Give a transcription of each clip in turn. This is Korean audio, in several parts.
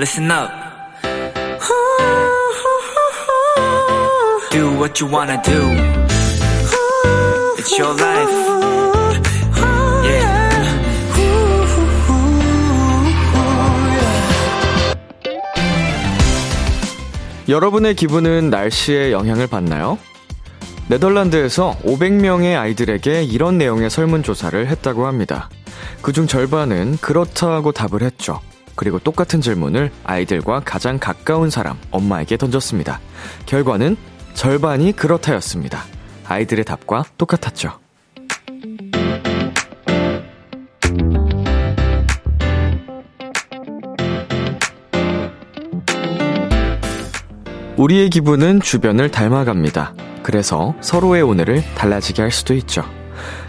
listen up. Do what you wanna do. It's your life. Yeah. 여러분의 기분은 날씨에 영향을 받나요? 네덜란드에서 500명의 아이들에게 이런 내용의 설문조사를 했다고 합니다. 그중 절반은 그렇다고 답을 했죠. 그리고 똑같은 질문을 아이들과 가장 가까운 사람, 엄마에게 던졌습니다. 결과는 절반이 그렇다였습니다. 아이들의 답과 똑같았죠. 우리의 기분은 주변을 닮아갑니다. 그래서 서로의 오늘을 달라지게 할 수도 있죠.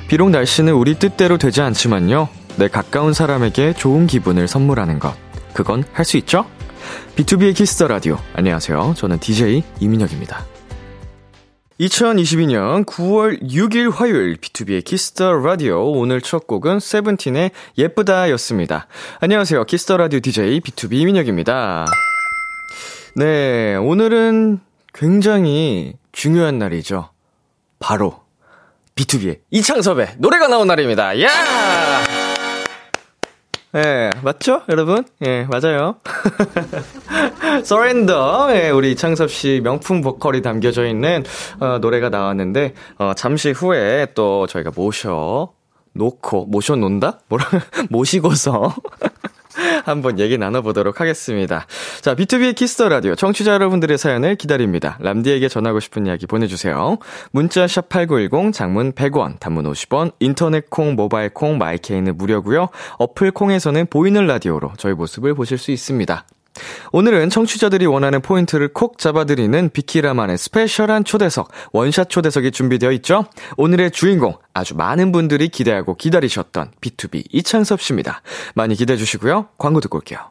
비록 날씨는 우리 뜻대로 되지 않지만요. 내 가까운 사람에게 좋은 기분을 선물하는 것. 그건 할 수 있죠? B2B의 키스터 라디오. 안녕하세요. 저는 DJ 이민혁입니다. 2022년 9월 6일 화요일 B2B의 키스터 라디오 오늘 첫 곡은 세븐틴의 예쁘다였습니다. 안녕하세요. 키스터 라디오 DJ B2B 이민혁입니다. 네, 오늘은 굉장히 중요한 날이죠. 바로 BTOB의 이창섭의 노래가 나온 날입니다. 야! 예, 네, 맞죠, 여러분? 예, 네, 맞아요. Surrender, 예, 우리 이창섭 씨 명품 보컬이 담겨져 있는 어, 노래가 나왔는데 어, 잠시 후에 또 저희가 모셔 놓고 모셔 놓는다? 뭐라 모시고서 한번 얘기 나눠보도록 하겠습니다. 자, B2B의 키스터 라디오 청취자 여러분들의 사연을 기다립니다. 람디에게 전하고 싶은 이야기 보내주세요. 문자 샵 #8910 장문 100원, 단문 50원, 인터넷 콩, 모바일 콩, my K는 무료고요. 어플 콩에서는 보이는 라디오로 저희 모습을 보실 수 있습니다. 오늘은 청취자들이 원하는 포인트를 콕 잡아드리는 비키라만의 special한 초대석, one shot 초대석이 준비되어 있죠? 오늘의 주인공, 아주 많은 분들이 기대하고 기다리셨던 BTOB 이창섭 씨입니다. 많이 기대해 주시고요. 광고 듣고 올게요.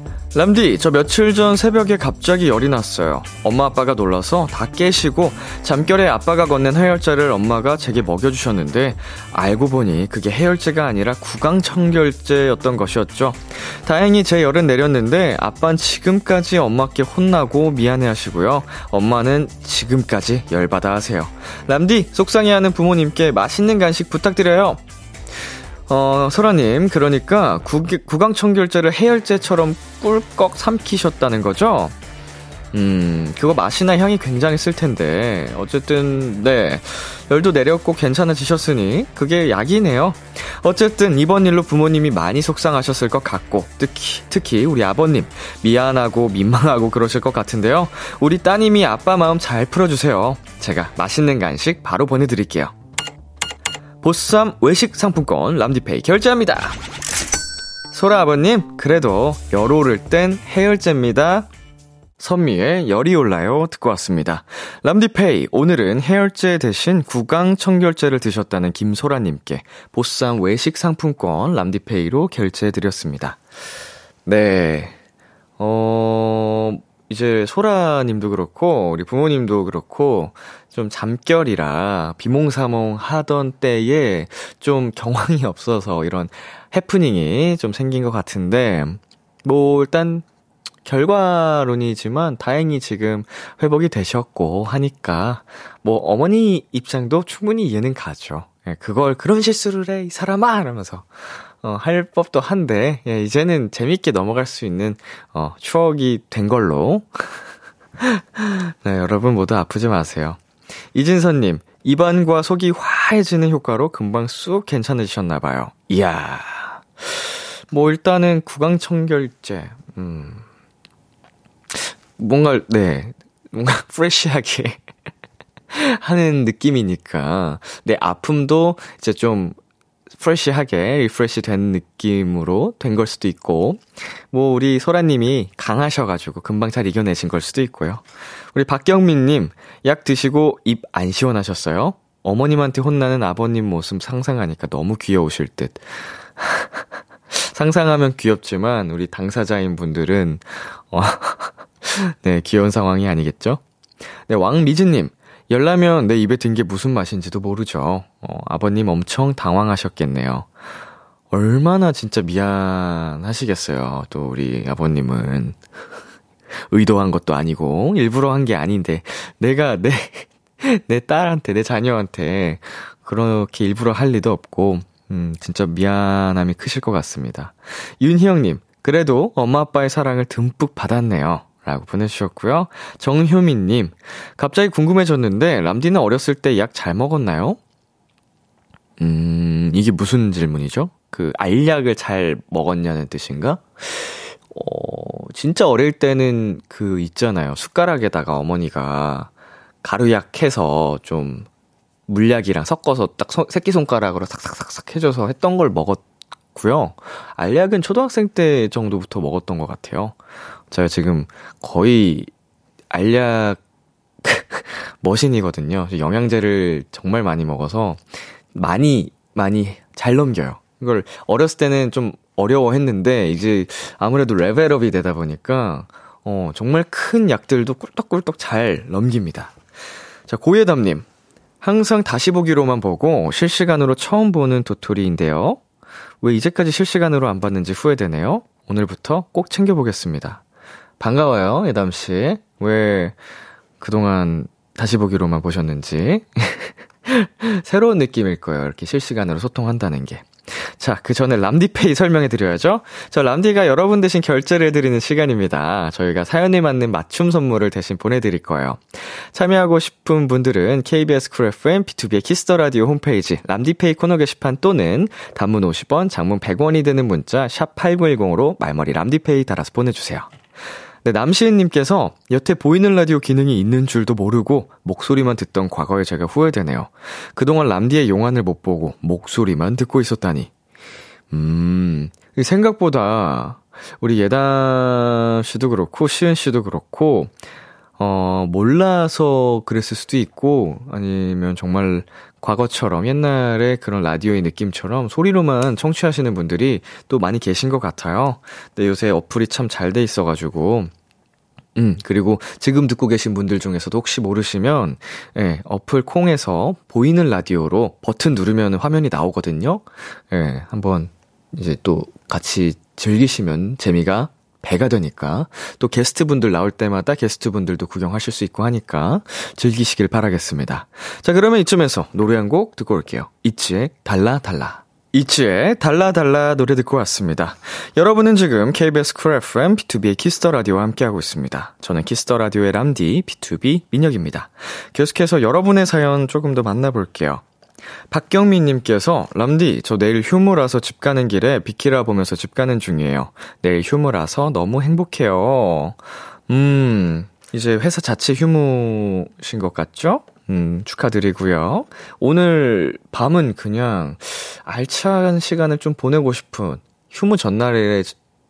람디, 저 며칠 전 새벽에 갑자기 열이 났어요. 엄마 아빠가 놀라서 다 깨시고 잠결에 아빠가 건넨 해열제를 엄마가 제게 먹여주셨는데 알고 보니 그게 해열제가 아니라 구강청결제였던 것이었죠. 다행히 제 열은 내렸는데 아빠는 지금까지 엄마께 혼나고 미안해 하시고요. 엄마는 지금까지 열받아 하세요. 람디, 속상해하는 부모님께 맛있는 간식 부탁드려요. 어, 소라님, 그러니까 구, 구강청결제를 해열제처럼 꿀꺽 삼키셨다는 거죠? 음, 그거 맛이나 향이 굉장히 쓸 텐데, 어쨌든, 네. 열도 내렸고 괜찮아지셨으니, 그게 약이네요. 어쨌든, 이번 일로 부모님이 많이 속상하셨을 것 같고, 특히, 특히, 우리 아버님, 미안하고 민망하고 그러실 것 같은데요. 우리 따님이 아빠 마음 잘 풀어주세요. 제가 맛있는 간식 바로 보내드릴게요. 보쌈 외식 상품권 람디페이 결제합니다. 소라 아버님, 그래도 열 오를 땐 해열제입니다. 선미의 열이 올라요 듣고 왔습니다. 람디페이 오늘은 해열제 대신 구강 청결제를 드셨다는 김소라님께 보쌈 외식 상품권 람디페이로 결제해 드렸습니다. 네, 어 이제 소라님도 그렇고 우리 부모님도 그렇고 좀 잠결이라 비몽사몽 하던 때에 좀 경황이 없어서 이런 해프닝이 좀 생긴 것 같은데 뭐 일단 결과론이지만 다행히 지금 회복이 되셨고 하니까 뭐 어머니 입장도 충분히 이해는 가죠. 예, 그걸 그런 실수를 해 이 사람아 이러면서 어, 할 법도 한데, 예, 이제는 재밌게 넘어갈 수 있는, 어, 추억이 된 걸로. 네, 여러분 모두 아프지 마세요. 이진선님, 입안과 속이 화해지는 효과로 금방 쑥 괜찮으셨나봐요. 이야. 뭐, 일단은 구강청결제, 음. 뭔가, 네. 뭔가 fresh하게 하는 느낌이니까. 내 아픔도 이제 좀 fresh하게 refresh 된 느낌으로 된 걸 수도 있고, 뭐, 우리 소라님이 강하셔가지고 금방 잘 이겨내신 걸 수도 있고요. 우리 박경민님, 약 드시고 입 안 시원하셨어요? 어머님한테 혼나는 아버님 모습 상상하니까 너무 귀여우실 듯. 상상하면 귀엽지만, 우리 당사자인 분들은, 어, 네, 귀여운 상황이 아니겠죠? 네, 왕미즈님, 열라면 내 입에 든 게 무슨 맛인지도 모르죠. 어, 아버님 엄청 당황하셨겠네요. 얼마나 진짜 미안하시겠어요. 또 우리 아버님은. 의도한 것도 아니고, 일부러 한 게 아닌데, 내가 내, 내 딸한테, 내 자녀한테, 그렇게 일부러 할 리도 없고, 음, 진짜 미안함이 크실 것 같습니다. 윤희영님, 그래도 엄마 아빠의 사랑을 듬뿍 받았네요. 라고 보내주셨고요. 정효민님, 갑자기 궁금해졌는데, 람디는 어렸을 때 약 잘 먹었나요? 음, 이게 무슨 질문이죠? 그, 알약을 잘 먹었냐는 뜻인가? 어, 진짜 어릴 때는 그, 있잖아요. 숟가락에다가 어머니가 가루약 해서 좀, 물약이랑 섞어서 딱 서, 새끼손가락으로 삭삭삭삭 해줘서 했던 걸 먹었고요. 알약은 초등학생 때 정도부터 먹었던 것 같아요. 제가 지금 거의 알약 머신이거든요. 영양제를 정말 많이 먹어서 많이 많이 잘 넘겨요. 이걸 어렸을 때는 좀 어려워했는데 이제 아무래도 레벨업이 되다 보니까 어 정말 큰 약들도 꿀떡꿀떡 잘 넘깁니다. 자 고예담님 항상 다시 보기로만 보고 실시간으로 처음 보는 도토리인데요. 왜 이제까지 실시간으로 안 봤는지 후회되네요. 오늘부터 꼭 챙겨보겠습니다. 반가워요, 예담 씨. 왜 그동안 다시 보기로만 보셨는지. 새로운 느낌일 거예요. 이렇게 실시간으로 소통한다는 게. 자, 그 전에 람디페이 설명해 드려야죠. 저 람디가 여러분 대신 결제를 해드리는 시간입니다. 저희가 사연에 맞는 맞춤 선물을 대신 보내드릴 거예요. 참여하고 싶은 분들은 KBS 쿨 FM B2B의 키스터 라디오 홈페이지 람디페이 코너 게시판 또는 단문 50원, 장문 100원이 드는 문자 샵 8910으로 말머리 람디페이 달아서 보내주세요. 네, 남시은님께서 여태 보이는 라디오 기능이 있는 줄도 모르고 목소리만 듣던 과거에 제가 후회되네요. 그동안 람디의 용안을 못 보고 목소리만 듣고 있었다니. 음, 생각보다 우리 예담 씨도 그렇고 시은 씨도 그렇고 어, 몰라서 그랬을 수도 있고 아니면 정말 과거처럼 옛날에 그런 라디오의 느낌처럼 소리로만 청취하시는 분들이 또 많이 계신 것 같아요. 근데 요새 어플이 참 잘 돼 있어가지고 음, 그리고 지금 듣고 계신 분들 중에서도 혹시 모르시면, 예, 어플 콩에서 보이는 라디오로 버튼 누르면 화면이 나오거든요. 예, 한번 이제 또 같이 즐기시면 재미가 배가 되니까 또 게스트분들 나올 때마다 게스트분들도 구경하실 수 있고 하니까 즐기시길 바라겠습니다. 자, 그러면 이쯤에서 노래 한 곡 듣고 올게요. ITZY의 달라 달라. ITZY의 달라 달라 노래 듣고 왔습니다. 여러분은 지금 KBS 쿨 FM B2B의 키스터 라디오와 함께하고 있습니다. 저는 키스터 라디오의 람디 B2B 민혁입니다. 계속해서 여러분의 사연 조금 더 만나볼게요. 박경민님께서, 람디, 저 내일 휴무라서 집 가는 길에 비키라 보면서 집 가는 중이에요. 내일 휴무라서 너무 행복해요. 음, 이제 회사 자체 휴무신 것 같죠? 음, 축하드리고요. 오늘 밤은 그냥 알찬 시간을 좀 보내고 싶은 휴무 전날에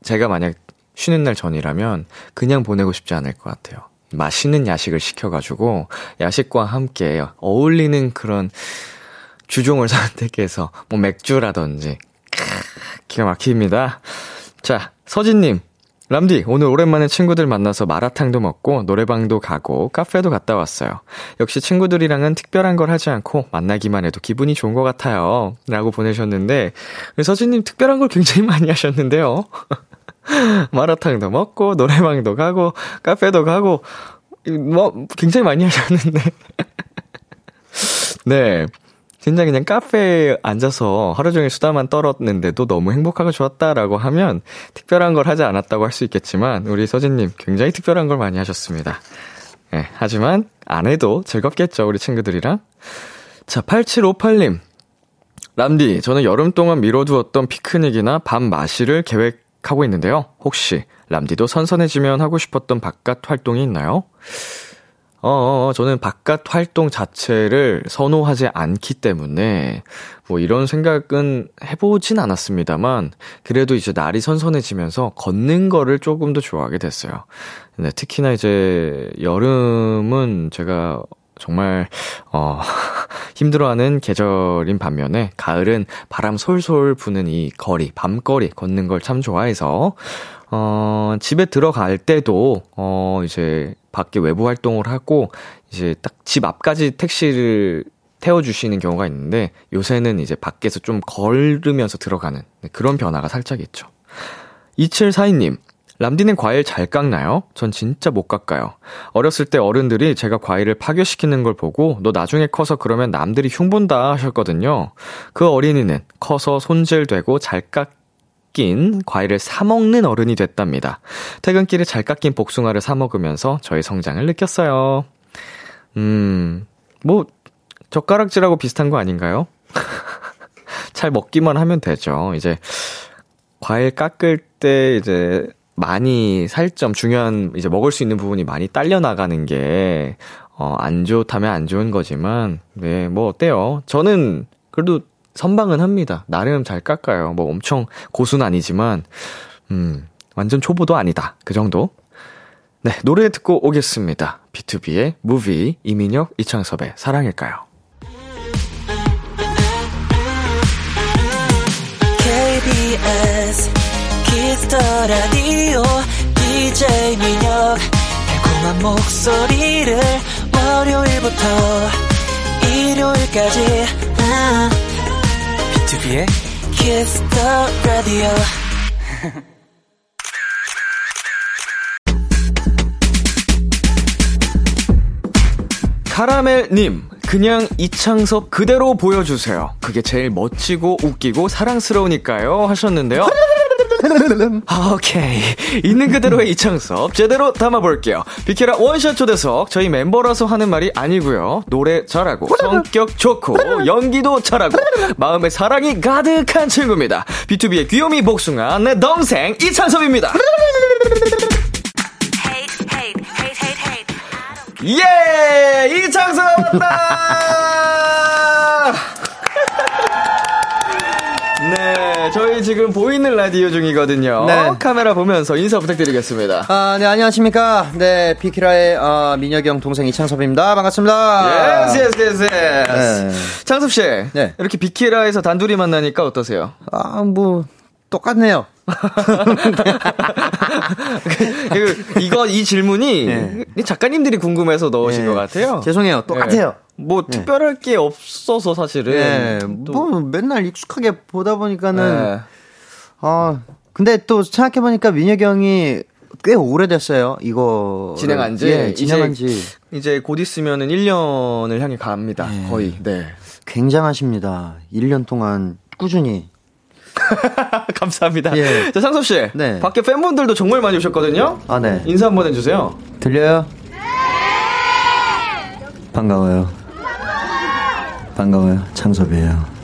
제가 만약 쉬는 날 전이라면 그냥 보내고 싶지 않을 것 같아요. 맛있는 야식을 시켜가지고 야식과 함께 어울리는 그런 주종을 선택해서 뭐 맥주라든지 기가 막힙니다. 자, 서진님. 람디, 오늘 오랜만에 친구들 만나서 마라탕도 먹고 노래방도 가고 카페도 갔다 왔어요. 역시 친구들이랑은 특별한 걸 하지 않고 만나기만 해도 기분이 좋은 것 같아요. 라고 보내셨는데, 서진님 특별한 걸 굉장히 많이 하셨는데요. 마라탕도 먹고 노래방도 가고 카페도 가고 뭐 굉장히 많이 하셨는데. 네. 진짜 그냥 카페에 앉아서 하루 종일 수다만 떨었는데도 너무 행복하고 좋았다라고 하면 특별한 걸 하지 않았다고 할 수 있겠지만 우리 서진님 굉장히 특별한 걸 많이 하셨습니다. 예, 하지만 안 해도 즐겁겠죠, 우리 친구들이랑. 자, 8758님. 람디, 저는 여름 동안 미뤄두었던 피크닉이나 밤 마시를 계획하고 있는데요. 혹시 람디도 선선해지면 하고 싶었던 바깥 활동이 있나요? 어, 어, 어, 저는 바깥 활동 자체를 선호하지 않기 때문에 뭐 이런 생각은 해보진 않았습니다만 그래도 이제 날이 선선해지면서 걷는 거를 조금 더 좋아하게 됐어요. 네, 특히나 이제 여름은 제가 정말 어 힘들어하는 계절인 반면에 가을은 바람 솔솔 부는 이 거리 밤거리 걷는 걸 참 좋아해서 어 집에 들어갈 때도 어 이제 밖에 외부 활동을 하고 이제 딱 집 앞까지 택시를 태워주시는 경우가 있는데 요새는 이제 밖에서 좀 걸으면서 들어가는 네, 그런 변화가 살짝 있죠. 2742님, 람디는 과일 잘 깎나요? 전 진짜 못 깎아요. 어렸을 때 어른들이 제가 과일을 파괴시키는 걸 보고 너 나중에 커서 그러면 남들이 흉본다 하셨거든요. 그 어린이는 커서 손질되고 잘 깎, 깎인 과일을 사먹는 어른이 됐답니다. 퇴근길에 잘 깎인 복숭아를 사먹으면서 저의 성장을 느꼈어요. 음, 뭐, 젓가락질하고 비슷한 거 아닌가요? 잘 먹기만 하면 되죠. 이제, 과일 깎을 때 이제, 많이 살점, 중요한, 이제 먹을 수 있는 부분이 많이 딸려 나가는 게, 어, 안 좋다면 안 좋은 거지만, 네, 뭐, 어때요? 저는, 그래도 선방은 합니다. 나름 잘 깎아요. 뭐 엄청 고수는 아니지만, 음, 완전 초보도 아니다. 그 정도? 네, 노래 듣고 오겠습니다. BTOB의 MOVIE, 이민혁, 이창섭의 사랑일까요? KBS Kiss the 라디오 DJ 민혁 달콤한 목소리를 월요일부터 일요일까지 아. B2B의 Kiss the Radio. 카라멜님, 그냥 이창섭 그대로 보여주세요. 그게 제일 멋지고 웃기고 사랑스러우니까요. 하셨는데요. 오케이. 있는 그대로의 이창섭 제대로 담아볼게요. 비케라 원샷 초대석 저희 멤버라서 하는 말이 아니고요. 노래 잘하고 성격 좋고 연기도 잘하고 마음에 사랑이 가득한 친구입니다. B2B의 귀요미 복숭아 내 동생 이창섭입니다. 예! 이창섭 왔다! 네, 저희 지금 보이는 라디오 중이거든요. 네. 카메라 보면서 인사 부탁드리겠습니다. 아, 네, 안녕하십니까. 네, 비키라의 어, 민혁이 형 동생 이창섭입니다. 반갑습니다. yes, yes, yes, yes. 네. 창섭 씨. 네. 이렇게 비키라에서 단둘이 만나니까 어떠세요? 아, 뭐, 똑같네요. 그, 이거, 이 질문이 네. 작가님들이 궁금해서 넣으신 네. 것 같아요. 죄송해요. 똑같아요. 네. 뭐 네. 특별할 게 없어서 사실은. 네. 뭐 맨날 익숙하게 보다 보니까는 네. 아 근데 또 생각해 보니까 민혁이 형이 꽤 오래됐어요. 이거 진행한 지 예, 진행한 지 이제, 이제 곧 있으면은 1년을 향해 갑니다. 네. 거의. 네. 굉장하십니다. 1년 동안 꾸준히 감사합니다. 예. 자, 상섭 씨. 네. 밖에 팬분들도 정말 많이 오셨거든요. 아, 네. 인사 한번 해 주세요. 들려요? 반가워요. 반가워요. 창섭이에요.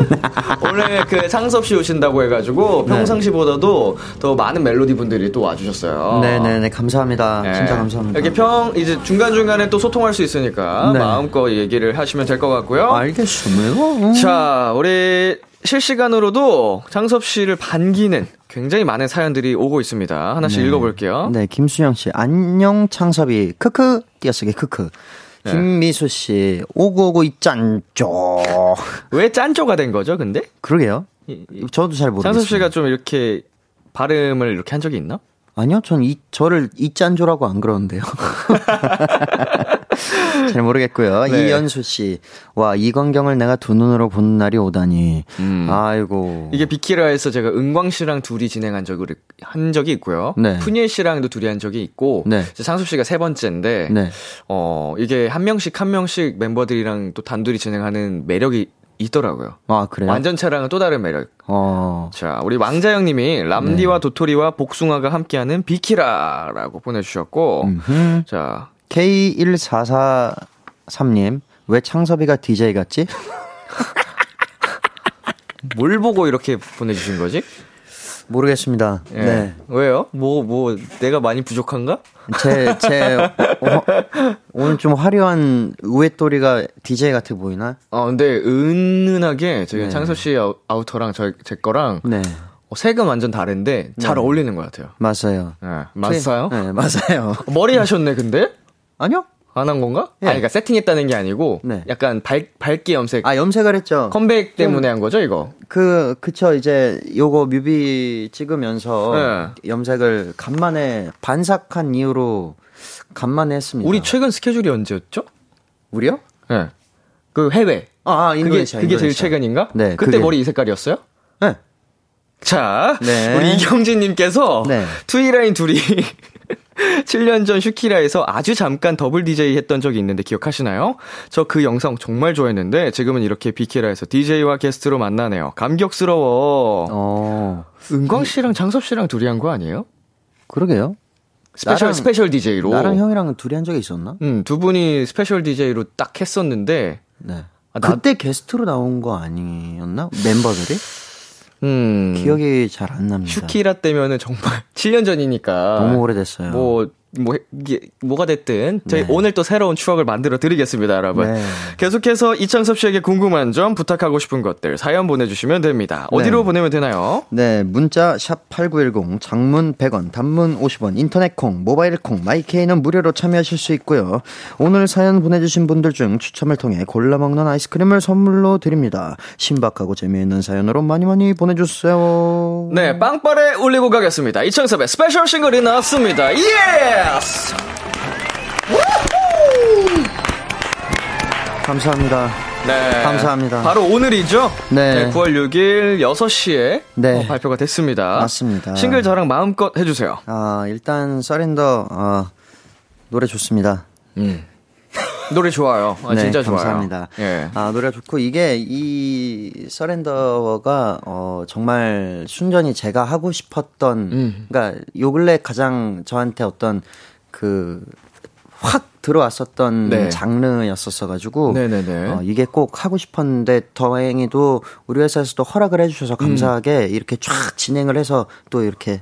오늘 그 창섭 씨 오신다고 해가지고 네. 평상시보다도 더 많은 멜로디 분들이 또 와주셨어요. 네네네 감사합니다. 네. 진짜 감사합니다. 이렇게 평 이제 중간 중간에 또 소통할 수 있으니까 네. 마음껏 얘기를 하시면 될 것 같고요. 알겠습니다. 자 우리 실시간으로도 창섭 씨를 반기는 굉장히 많은 사연들이 오고 있습니다. 하나씩 네. 읽어볼게요. 네, 김수영 씨 안녕 창섭이 크크 띄어쓰기 크크. 네. 김미수 씨, 오구오구 이 짠쪼. 왜 짠쪼가 된 거죠, 근데? 그러게요. 저도 잘 모르겠어요. 씨가 좀 이렇게 발음을 이렇게 한 적이 있나? 아니요, 전 이, 저를 이 짠조라고 안 그러는데요. 잘 모르겠고요. 네. 이연수 씨. 와, 이 광경을 내가 두 눈으로 보는 날이 오다니. 아이고. 이게 비키라에서 제가 은광 씨랑 둘이 진행한 적을 한 적이 있고요. 네. 푸니엘 씨랑도 둘이 한 적이 있고 네. 상수 씨가 세 번째인데 네. 어 이게 한 명씩 한 명씩 멤버들이랑 또 단둘이 진행하는 매력이 있더라고요. 아, 그래요? 완전체랑은 또 다른 매력. 어. 자, 우리 왕자영 님이 람디와 네. 도토리와 복숭아가 함께하는 비키라라고 보내주셨고, 음흠. 자, K1443님. 왜 창섭이가 DJ 같지? 뭘 보고 이렇게 보내주신 거지? 모르겠습니다. 예. 네. 왜요? 뭐, 뭐, 내가 많이 부족한가? 제, 제, 어, 오늘 좀 화려한 우회토리가 DJ 같아 보이나? 어, 근데 은은하게 저희 네. 창섭 씨 아우- 아우터랑 저, 제 거랑 네. 어, 색은 완전 다른데 잘 네. 어울리는 것 같아요. 맞아요. 예, 맞아요? 네, 맞아요. 머리 하셨네, 근데? 아니요? 안 한 건가? 예. 아니, 그러니까 세팅했다는 게 아니고, 네. 약간 밝, 밝기 염색, 아, 염색을 했죠. 컴백 때문에 한 거죠, 이거? 그, 그쵸, 이제, 요거 뮤비 찍으면서 네. 염색을 간만에 반삭한 이유로 간만에 했습니다. 우리 최근 스케줄이 언제였죠? 우리요? 예. 그 해외. 아, 아 그게, 인도네시아. 그게 제일 인도네시아. 최근인가? 네, 그때 그게- 머리 이 색깔이었어요? 네. 자, 네. 우리 이경진님께서 네. 트위라인 둘이 7년 전 슈키라에서 아주 잠깐 더블 DJ 했던 적이 있는데 기억하시나요? 저 그 영상 정말 좋아했는데 지금은 이렇게 비키라에서 DJ와 게스트로 만나네요. 감격스러워. 어, 은광 씨랑 창섭 씨랑 둘이 한 거 아니에요? 그러게요. special 나랑- special DJ로. 나랑 형이랑 둘이 한 적이 있었나? 음, 두 분이 special DJ로 딱 했었는데 네. 아, 나- 그때 게스트로 나온 거 아니었나? 멤버들이? 음. 기억이 잘 안 납니다. 슈키라 때면은 정말 7년 전이니까 너무 오래됐어요. 뭐, 뭐, 이게, 뭐가 됐든, 저희 네. 오늘 또 새로운 추억을 만들어 드리겠습니다, 여러분. 네. 계속해서 이창섭 씨에게 궁금한 점, 부탁하고 싶은 것들, 사연 보내주시면 됩니다. 어디로 네. 보내면 되나요? 네, 문자 샵 8910 장문 100원, 단문 50원, 인터넷 콩, 모바일 콩, 마이케이는 무료로 참여하실 수 있고요. 오늘 사연 보내 주신 분들 중 추첨을 통해 골라 먹는 아이스크림을 선물로 드립니다. 신박하고 재미있는 사연으로 많이 많이 보내 주세요. 네, 빵빠레 올리고 가겠습니다. 이창섭의 special 싱글이 나왔습니다. Yes! 감사합니다. 네. 감사합니다. 바로 오늘이죠? 네. 9월 6일 6시에 네. 발표가 됐습니다. 맞습니다. 싱글 자랑 마음껏 해주세요. 아, 일단 Surrender 아, 노래 좋습니다. 노래 좋아요. 아, 네, 진짜 좋아요. 감사합니다. 예. 아, 노래가 좋고, 이게, 이, Surrender가, 어, 정말 순전히 제가 하고 싶었던, 음. 그니까, 요 근래 가장 저한테 어떤, 그, 확 들어왔었던 네. 장르였었어가지고, 네네네. 어, 이게 꼭 하고 싶었는데, 다행히도 우리 회사에서도 허락을 해주셔서 감사하게 이렇게 쫙 진행을 해서 또 이렇게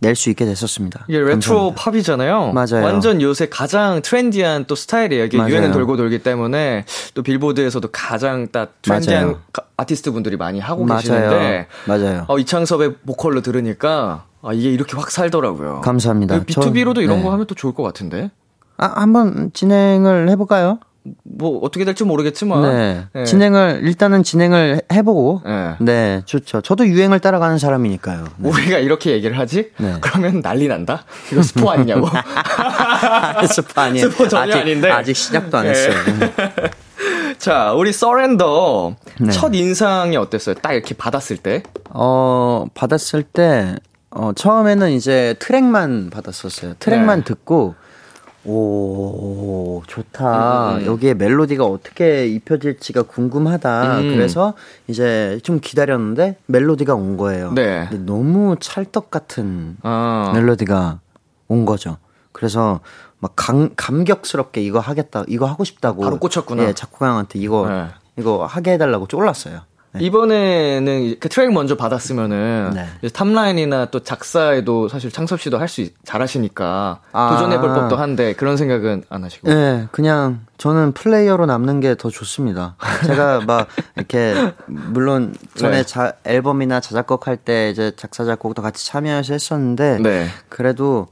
낼 수 있게 됐었습니다. 이게 레트로 감사합니다. 팝이잖아요. 맞아요. 완전 요새 가장 trendy한 또 스타일이에요. 이게 맞아요. 유행은 돌고 돌기 때문에 또 빌보드에서도 가장 딱 trendy한 아티스트 분들이 많이 하고 맞아요. 계시는데 맞아요. 어, 이창섭의 보컬로 들으니까 아, 이게 이렇게 확 살더라고요. 감사합니다. BTOB로도 저- 이런 네. 거 하면 또 좋을 것 같은데. 아, 한번 진행을 해볼까요? 뭐 어떻게 될지 모르겠지만. 네. 예. 진행을, 일단은 진행을 해- 해보고. 예. 네, 좋죠. 저도 유행을 따라가는 사람이니까요. 네. 우리가 이렇게 얘기를 하지? 네. 그러면 난리 난다? 이거 스포 아니냐고? 스포 아니에요. 스포 전혀 아직, 아닌데. 아직 시작도 안 네. 했어요. 자, 우리 서렌더 네. 첫 인상이 어땠어요? 딱 이렇게 받았을 때? 어, 받았을 때, 어, 처음에는 이제 트랙만 받았었어요. 트랙만 네. 듣고, 오, 좋다. 음. 여기에 멜로디가 어떻게 입혀질지가 궁금하다. 음. 그래서 이제 좀 기다렸는데 멜로디가 온 거예요. 네. 너무 찰떡 같은 아. 멜로디가 온 거죠. 그래서 막 감, 감격스럽게 이거 하겠다, 이거 하고 싶다고. 바로 꽂혔구나. 예, 작곡가 형한테 이거, 네. 이거 하게 해달라고 쫄랐어요. 네. 이번에는 그 트랙 먼저 받았으면은 네. top line이나 또 작사에도 사실 창섭 씨도 할 수 잘하시니까 아. 도전해볼 법도 한데 그런 생각은 안 하시고. 네, 그냥 저는 플레이어로 남는 게 더 좋습니다. 제가 막 이렇게 물론 전에 네. 자, 앨범이나 자작곡 할 때 이제 작사 작곡도 같이 참여해서 했었는데 네. 그래도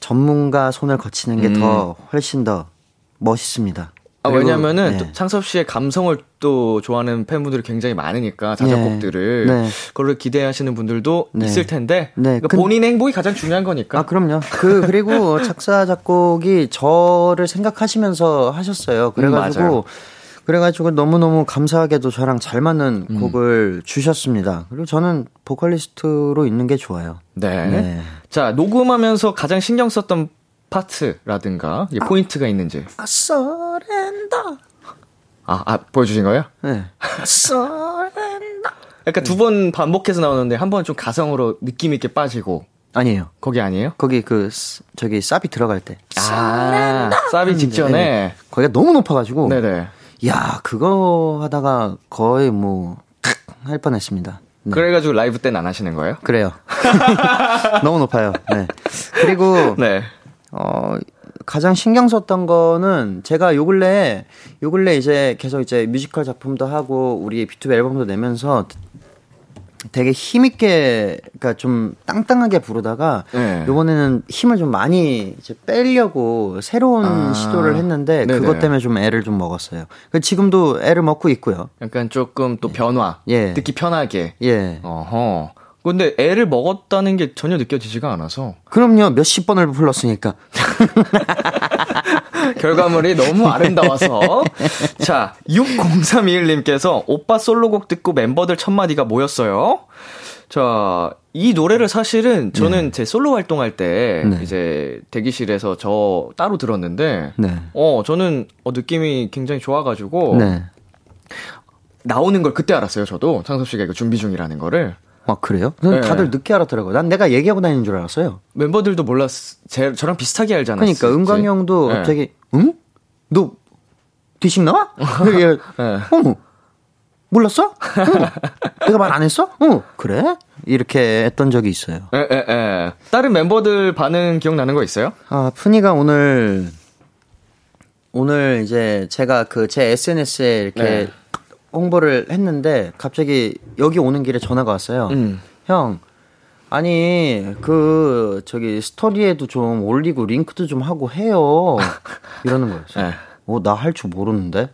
전문가 손을 거치는 게더 훨씬 더 멋있습니다. 아, 왜냐면은 네. 또 창섭 씨의 감성을 또 좋아하는 팬분들이 굉장히 많으니까 자작곡들을 네. 그걸 기대하시는 분들도 네. 있을 텐데 네. 그러니까 근- 본인의 행복이 가장 중요한 거니까. 아, 그럼요. 그, 그리고 작사, 작곡이 저를 생각하시면서 하셨어요. 음. 그래가지고, 그래가지고 너무너무 감사하게도 저랑 잘 맞는 음. 곡을 주셨습니다. 그리고 저는 보컬리스트로 있는 게 좋아요. 네. 네. 자 녹음하면서 가장 신경 썼던 파트라든가 이게 포인트가 있는지. 아, surrender. 아, 아 보여주신 거예요? 네. surrender. 약간 두 번 반복해서 나오는데 한 번 좀 가성으로 느낌 있게 빠지고 아니에요. 거기 아니에요? 거기 그, 스- 저기, 사비 들어갈 때. 아, 사비 직전에. 네. 거기가 너무 높아가지고. 네네. 야, 그거 하다가 거의 뭐, 할 뻔했습니다. 네. 그래가지고 라이브 때는 안 하시는 거예요? 그래요. 너무 높아요. 네. 그리고 네. 어 가장 신경 썼던 거는 제가 요 근래 요 근래 이제 계속 이제 뮤지컬 작품도 하고 우리 B2B 앨범도 내면서 되게 힘있게 그러니까 좀 땅땅하게 부르다가 네. 요번에는 힘을 좀 많이 이제 빼려고 새로운 아, 시도를 했는데 네네. 그것 때문에 좀 애를 좀 먹었어요. 그 지금도 애를 먹고 있고요. 약간 조금 또 변화. 예. 듣기 편하게. 예. 어허. 근데 애를 먹었다는 게 전혀 느껴지지가 않아서 그럼요. 몇십 번을 불렀으니까. 결과물이 너무 아름다워서 자 6031님께서 오빠 솔로곡 듣고 멤버들 첫 마디가 모였어요. 자, 이 노래를 사실은 저는 제 솔로 활동할 때 네. 이제 대기실에서 저 따로 들었는데 네. 어, 저는 어, 느낌이 굉장히 좋아가지고 네. 나오는 걸 그때 알았어요. 저도 창섭 씨가 이거 준비 중이라는 거를 아 그래요? 는 네. 다들 늦게 알았더라고요. 난 내가 얘기하고 다니는 줄 알았어요. 멤버들도 몰랐, 제, 저랑 비슷하게 알지 않았어요. 그러니까 은광 형도 네. 갑자기 응? 너 뒤식 나와? 얘, 네. 어 몰랐어? 어. 내가 말 안 했어? 어 그래? 이렇게 했던 적이 있어요. 에, 에, 에. 다른 멤버들 반응 기억나는 거 있어요? 아 푸니가 오늘 오늘 이제 제가 그 제 SNS에 이렇게 네. 홍보를 했는데 갑자기 여기 오는 길에 전화가 왔어요. 음. 형 아니 그 저기 스토리에도 좀 올리고 링크도 좀 하고 해요. 이러는 거예요. 네. 어나 할 줄 모르는데.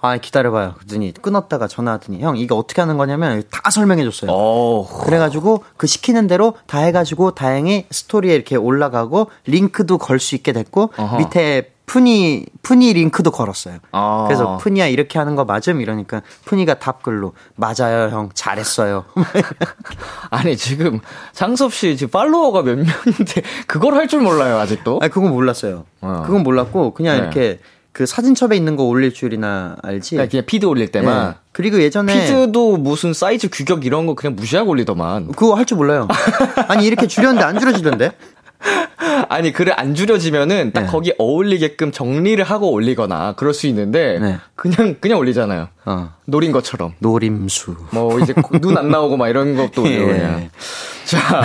아 기다려봐요. 그랬더니 끊었다가 전화하더니 형 이게 어떻게 하는 거냐면 다 설명해줬어요. 어. 그래가지고 그 시키는 대로 다 해가지고 다행히 스토리에 이렇게 올라가고 링크도 걸 수 있게 됐고 어허. 밑에 푸니 푸니 링크도 걸었어요. 아. 그래서 푸니야 이렇게 하는 거 맞음 이러니까 푸니가 답글로 맞아요 형 잘했어요. 아니, 지금, 창섭 씨 지금 follower가 몇 명인데, 그걸 할 줄 몰라요, 아직도? 아 그건 몰랐어요. 어. 그건 몰랐고 그냥 네. 이렇게 그 사진첩에 있는 거 올릴 줄이나 알지. 그냥, 그냥 feed 올릴 때만. 네. 그리고 예전에 feed도 무슨 사이즈 규격 이런 거 그냥 무시하고 올리더만. 그거 할 줄 몰라요. 아니 이렇게 줄였는데 안 줄여지던데? 아니, 글을 안 줄여지면은 딱 네. 거기 어울리게끔 정리를 하고 올리거나 그럴 수 있는데, 네. 그냥, 그냥 올리잖아요. 어 노린 것처럼. 노림수. 뭐 이제 눈 안 나오고 막 이런 것도 올려 예. 그냥. 자,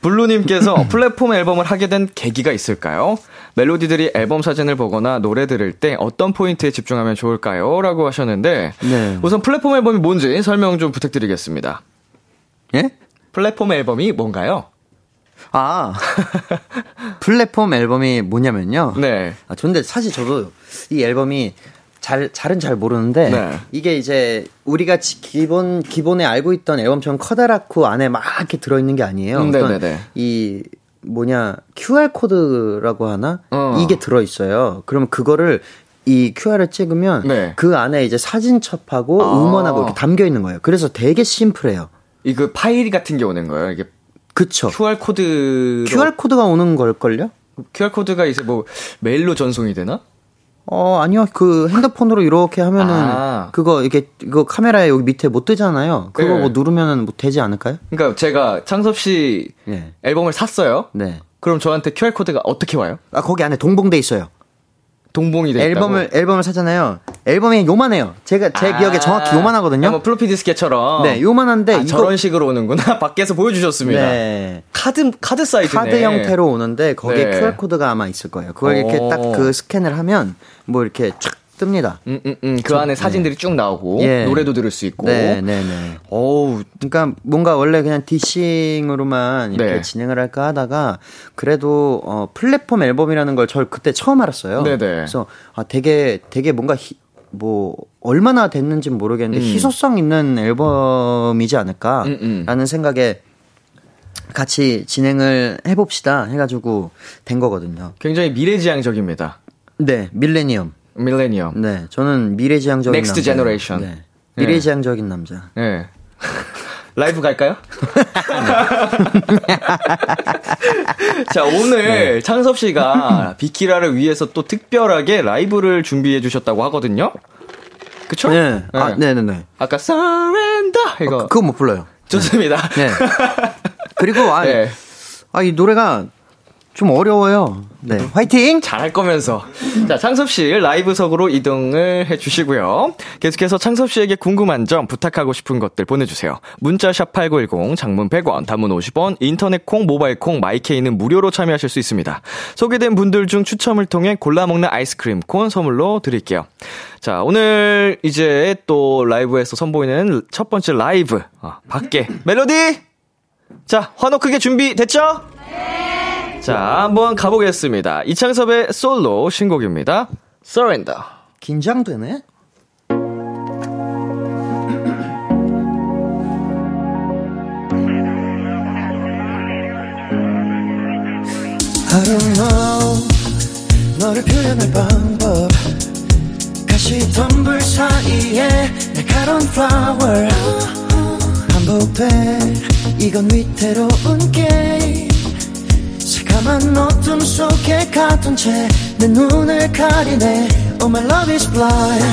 블루님께서 플랫폼 앨범을 하게 된 계기가 있을까요? 멜로디들이 앨범 사진을 보거나 노래 들을 때 어떤 포인트에 집중하면 좋을까요? 라고 하셨는데, 네. 우선 플랫폼 앨범이 뭔지 설명 좀 부탁드리겠습니다. 예? 플랫폼 앨범이 뭔가요? 아 플랫폼 앨범이 뭐냐면요. 네. 아 근데 사실 저도 이 앨범이 잘 잘은 잘 모르는데 네. 이게 이제 우리가 지- 기본 기본에 알고 있던 앨범처럼 커다랗고 안에 막 이렇게 들어 있는 게 아니에요. 음, 네네네. 이 뭐냐 QR 코드라고 하나 어. 이게 들어 있어요. 그러면 그거를 이 QR을 찍으면 네. 그 안에 이제 사진 첩하고 아. 음원하고 이렇게 담겨 있는 거예요. 그래서 되게 심플해요. 이 그 파일 같은 게 오는 거예요. 이게 그쵸? QR 코드 QR 코드가 오는 걸걸요? QR 코드가 이제 뭐 메일로 전송이 되나? 어, 아니요. 그 핸드폰으로 이렇게 하면은 아. 그거 이게 이거 카메라에 여기 밑에 뭐 뜨잖아요. 그거 네. 뭐 누르면은 뭐 되지 않을까요? 그러니까 제가 창섭 씨 예. 앨범을 샀어요. 네. 그럼 저한테 QR 코드가 어떻게 와요? 아, 거기 안에 동봉돼 있어요. 동봉이 돼 있다고. 앨범을 앨범을 사잖아요. 앨범이 요만해요. 제가 제 아, 기억에 정확히 요만하거든요. 뭐 플로피 디스켓처럼. 네, 요만한데 아, 이거 저런 식으로 오는구나. 밖에서 보여주셨습니다. 네. 카드 카드 사이즈네. 카드 형태로 오는데 거기에 네. QR 코드가 아마 있을 거예요. 그걸 이렇게 오. 딱그 스캔을 하면 뭐 이렇게 촥 뜹니다. 음, 음, 음. 그 안에 사진들이 쭉 나오고 예. 노래도 들을 수 있고. 네, 네, 네. 어우, 그러니까 뭔가 원래 그냥 디싱으로만 이렇게 네. 진행을 할까 하다가 그래도 어 플랫폼 앨범이라는 걸저 그때 처음 알았어요. 네 네. 그래서 아 되게 되게 뭔가 희, 뭐 얼마나 됐는지 는 모르겠는데 음. 희소성 있는 앨범이지 않을까라는 음, 음. 생각에 같이 진행을 해봅시다 해가지고 된 거거든요. 굉장히 미래지향적입니다. 네, 밀레니엄. 밀레니엄. 네, 저는 미래지향적인 Next 남자. generation. 네, 미래지향적인 남자. 네. 라이브 갈까요? 자, 오늘 네. 창섭 씨가 비키라를 위해서 또 특별하게 라이브를 준비해 주셨다고 하거든요. 그쵸? 네, 아, 네, 네, 네. 아까 surrender 이거 어, 그거 못 불러요. 좋습니다. 네. 그리고 아, 네. 아, 이 노래가 좀 어려워요. 네. 화이팅! 잘할 거면서. 자, 창섭 씨 라이브석으로 이동을 해 주시고요. 계속해서 창섭 씨에게 궁금한 점, 부탁하고 싶은 것들 보내주세요. 문자샵 8910, 장문 100원, 단문 50원, 인터넷 콩, 모바일 콩, 마이케이는 무료로 참여하실 수 있습니다. 소개된 분들 중 추첨을 통해 골라먹는 아이스크림 콘 선물로 드릴게요. 자, 오늘 이제 또 라이브에서 선보이는 첫 번째 라이브. 어, 밖에. 멜로디! 자, 환호 크게 준비됐죠? 자, 한번 가보겠습니다. 이창섭의 솔로 신곡입니다. Surrender. 긴장되네? I don't know 너를 표현할 방법 가시 덤불 사이에 날카로운 flower 반복돼 이건 위태로운 게임 새 까만 어둠 속에 가둔 채 내 눈을 가리네 Oh my love is blind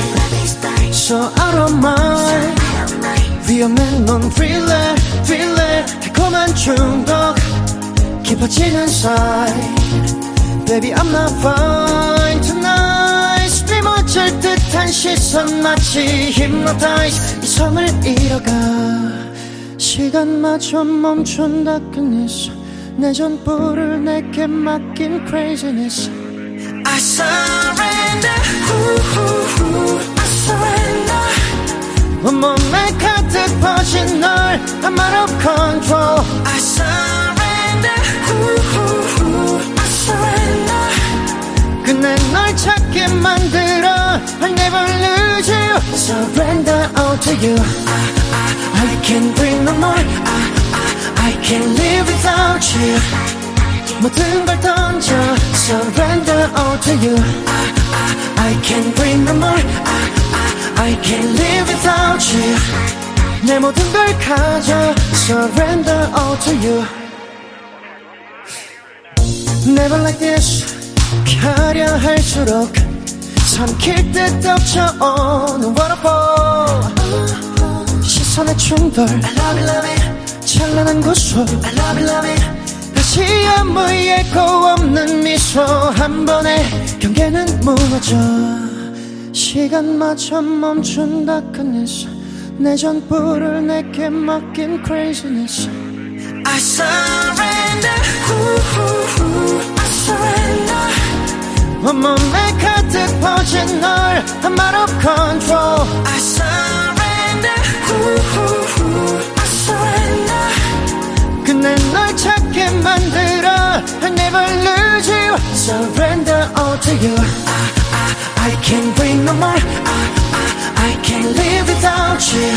So out of mind 위험해 넌 thriller thriller 달콤한 중독 깊어지는 사이 Baby I'm not fine tonight 숨이 멎을 듯한 시선 마치 hypnotize 이성을 잃어가 시간마저 멈춘 다 끝냈어 내 전부를 내게 맡긴 craziness I surrender 후후후 I surrender 온몸에 가득 퍼진 널 I'm out of control I surrender 후후후 I surrender 끝내 널 찾게 만들어 I'll never lose you Surrender all to you I, I, I can't breathe no more I, I, I can't live without you 모든 걸 던져 Surrender all to you I, I, I can't breathe no more I, I, I can't live without you 내 모든 걸 가져 Surrender all to you Never like this 피하려 할수록 삼킬 듯 덮쳐오는 waterfall 시선의 충돌 I love it, love it 찬란한 구속 I love it, love it 다시 아무 예고 없는 미소 한 번에 경계는 무너져 시간마저 멈춘다 끝냈어 내 전부를 내게 맡긴 craziness I surrender 후후후 I surrender 온몸에 가득 퍼진 널 I'm out of control I surrender 후후후 I surrender 끝내 널 찾게 만들어 I never lose you Surrender all to you I, I, I can't breathe no more I, I, I can't live without you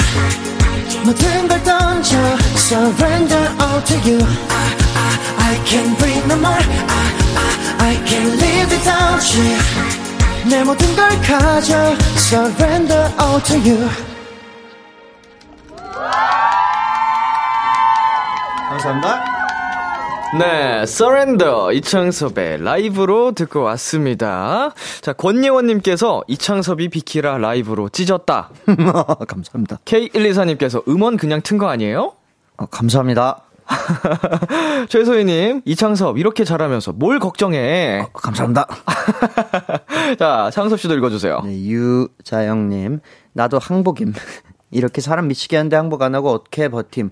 모든 걸 던져 Surrender all to you I, I, I can't breathe no more I, I, I can't live without you 내 모든 걸 가져 Surrender all to you 감사합니다 네, Surrender 이창섭의 라이브로 듣고 왔습니다. 자, 권예원님께서 이창섭이 비키라 라이브로 찢었다. 감사합니다 K124님께서 음원 그냥 튼 거 아니에요? 어, 감사합니다 최소희님, 이창섭 이렇게 잘하면서 뭘 걱정해? 감사합니다 자, 창섭 씨도 읽어주세요. 네, 유자영님, 나도 항복임. 이렇게 사람 미치게 하는데 항복 안 하고 어떻게 버팀.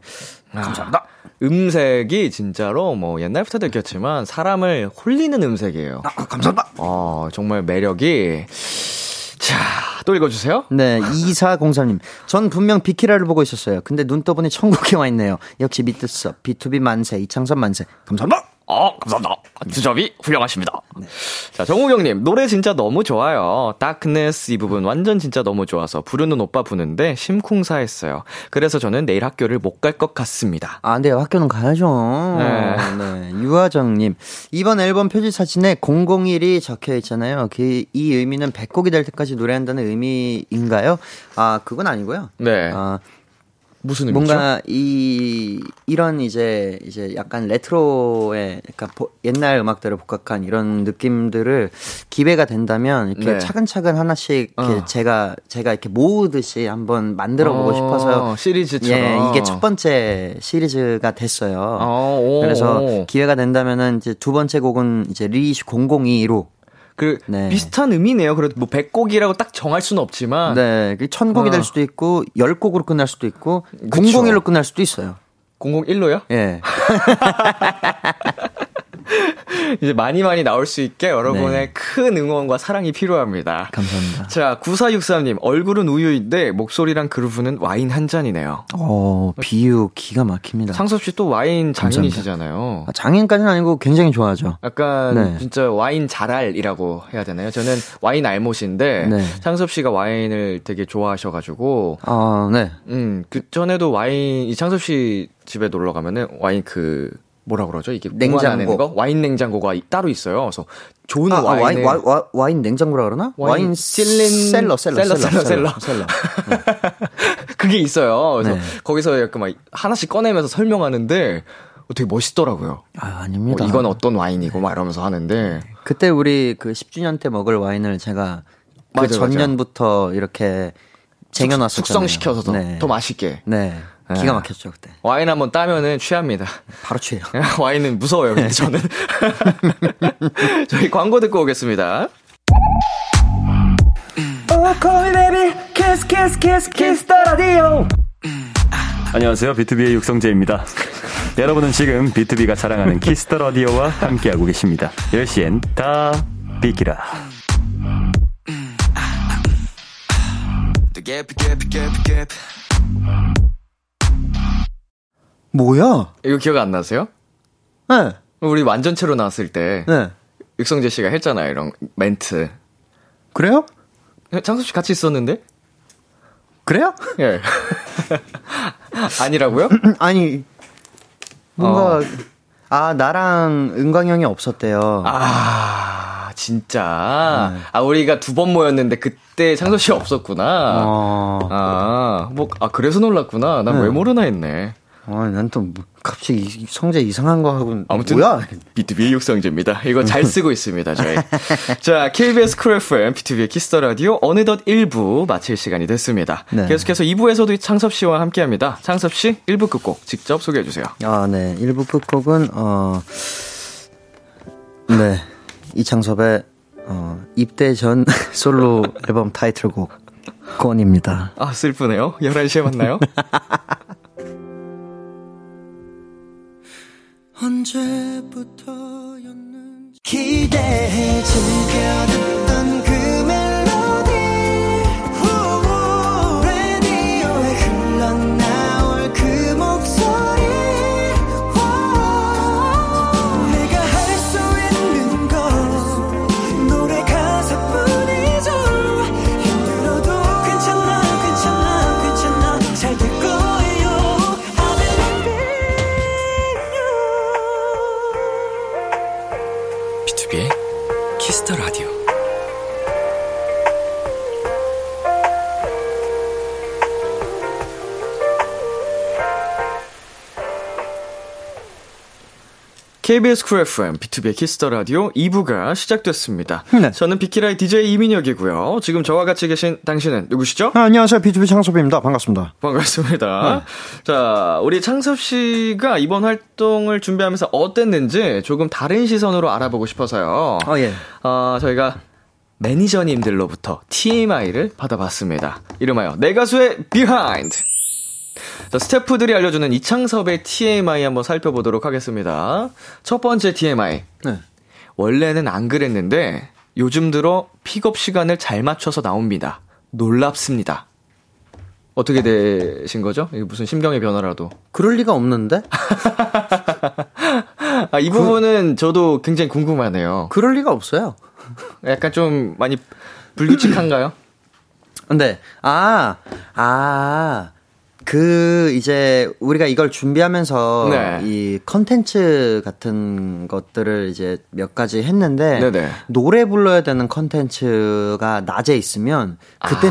감사합니다. 음색이 진짜로 뭐 옛날부터 느꼈지만 사람을 홀리는 음색이에요. 아, 감사합니다. 어, 정말 매력이. 자, 또 읽어주세요. 네, 2403님. 전 분명 비키라를 보고 있었어요. 근데 눈 떠보니 천국에 와 있네요. 역시 미트섭, B2B 만세, 이창섭 만세. 감사합니다! 어, 감사합니다. 수접이 훌륭하십니다. 자, 정우경님, 노래 진짜 너무 좋아요. 다크네스 이 부분 완전 진짜 너무 좋아서 부르는 오빠 부는데 심쿵사했어요. 그래서 저는 내일 학교를 못 갈 것 같습니다. 아, 네, 학교는 가야죠. 네. 네. 유하정님. 이번 앨범 표지 사진에 001이 적혀 있잖아요. 그, 이 의미는 100곡이 될 때까지 노래한다는 의미인가요? 아, 그건 아니고요. 네. 아, 무슨 의미죠? 뭔가 이 이런 이제 이제 약간 레트로의 그러니까 보- 옛날 음악들을 복각한 이런 느낌들을 기회가 된다면 이렇게 네. 차근차근 하나씩 이렇게 어. 제가 제가 이렇게 모으듯이 한번 만들어 보고 어, 싶어서 시리즈처럼. 예, 이게 첫 번째 시리즈가 됐어요. 어, 오. 그래서 기회가 된다면은 이제 두 번째 곡은 이제 리이슈 002로 그 네. 비슷한 의미네요. 그래도 뭐 100곡이라고 딱 정할 수는 없지만 네, 그 천곡이 어. 될 수도 있고 열 곡으로 끝날 수도 있고 그쵸. 001로 끝날 수도 있어요. 001로요? 예. 이제 많이 많이 나올 수 있게 여러분의 네. 큰 응원과 사랑이 필요합니다. 감사합니다. 자, 9463님, 얼굴은 우유인데 목소리랑 그루브는 와인 한 잔이네요. 어, 비유 기가 막힙니다. 상섭 씨 또 와인 장인이시잖아요. 아, 장인까지는 아니고 굉장히 좋아하죠. 약간 네. 진짜 와인 잘알이라고 해야 되나요? 저는 와인 알못인데 네. 창섭 씨가 와인을 되게 좋아하셔가지고 아, 네. 음, 그 전에도 와인, 이 창섭 씨 집에 놀러 가면은 와인 그, 뭐라 그러죠? 이게 냉장고. 거? 와인 냉장고가 이- 따로 있어요. 그래서 좋은 아, 아, 와인을. 와인, 와, 와, 와인 냉장고라 그러나? 와인 실린- cellar, cellar, cellar, cellar, cellar, cellar. 그게 있어요. 그래서 네. 거기서 약간 막 하나씩 꺼내면서 설명하는데 어, 되게 멋있더라고요. 아, 아닙니다. 어, 이건 어떤 와인이고 막 이러면서 하는데. 그때 우리 그 10주년 때 먹을 와인을 제가 그 맞아, 맞아. 전년부터 이렇게 쟁여놨었잖아요. 숙성시켜서 네. 더 맛있게. 네. 네. 기가 막혔죠, 그때. 와인 한번 따면은 취합니다. 바로 취해요. 와인은 무서워요, 근데 저는. 저희 광고 듣고 오겠습니다. 안녕하세요. 비투비의 육성재입니다. 여러분은 지금 비투비가 자랑하는 Kiss the Radio와 함께하고 계십니다. 10시엔 다 비키라. 뭐야? 이거 기억 안 나세요? 네. 우리 완전체로 나왔을 때 네. 육성재 씨가 했잖아요, 이런 멘트. 그래요? 창섭 씨 같이 있었는데? 그래요? 예. 아니라고요? 아니, 뭔가, 어. 아, 나랑 은광 형이 없었대요. 아, 진짜. 아, 우리가 두 번 모였는데 그때 창섭 씨 없었구나. 어. 아, 뭐, 아, 그래서 놀랐구나. 난왜 모르나 했네. 아, 난또 뭐, 갑자기 이- 성재 이상한 거 하고 아무튼 뭐야? B2B 육성제입니다. 이거 잘 쓰고 있습니다, 저희. 자, KBS Cool FM, 비투비의 Kiss the Radio 어느덧 1부 마칠 시간이 됐습니다. 네. 계속해서 2부에서도 창섭 씨와 함께 합니다. 창섭 씨 1부 끝곡 직접 소개해 주세요. 아, 네. 1부 끝곡은 어 네. 이창섭의 어 입대 전 솔로 앨범 타이틀곡 Gone입니다. 아, 슬프네요. 11시에 만나요. 언제부터였는지 기대해 즐겨 듣던 KBS Cool FM, 비투비의 Kiss the Radio 2부가 시작됐습니다. 네. 저는 비키라의 DJ 이민혁이고요. 지금 저와 같이 계신 당신은 누구시죠? 아, 안녕하세요. 비투비 창섭입니다. 반갑습니다. 반갑습니다. 자, 우리 창섭 씨가 이번 활동을 준비하면서 어땠는지 조금 다른 시선으로 알아보고 싶어서요. 어, 예. 어, 저희가 매니저님들로부터 TMI를 받아봤습니다. 이름하여 내 가수의 behind. 자, 스태프들이 알려주는 이창섭의 TMI 한번 살펴보도록 하겠습니다. 첫 번째 TMI. 네. 원래는 안 그랬는데 요즘 들어 픽업 시간을 잘 맞춰서 나옵니다. 놀랍습니다. 어떻게 되신 거죠? 이게 무슨 심경의 변화라도. 그럴 리가 없는데? 아, 이 부분은 저도 굉장히 궁금하네요. 그럴 리가 없어요. 약간 좀 많이 불규칙한가요? 근데, 아, 아, 그, 이제, 우리가 이걸 준비하면서, 네. 이 컨텐츠 같은 것들을 이제 몇 가지 했는데, 네네. 노래 불러야 되는 컨텐츠가 낮에 있으면,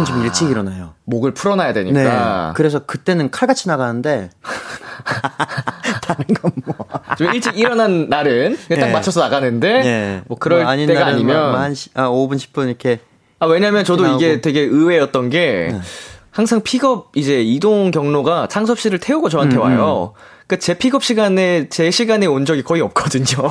좀 아. 일찍 일어나요. 목을 풀어놔야 네. 되니까. 그래서 그때는 칼같이 나가는데, 다른 건 뭐. 좀 일찍 일어난 날은 딱 예. 맞춰서 나가는데 예. 뭐 그럴 뭐 때가 아니면 뭐, 뭐 한, 시, 아, 5분, 10분 이렇게. 아 왜냐면 저도. 이게 되게 의외였던 게 네. 항상 픽업 이제 이동 경로가 창섭 씨를 태우고 저한테 음, 와요. 그제 픽업 시간에 제 시간에 온 적이 거의 없거든요.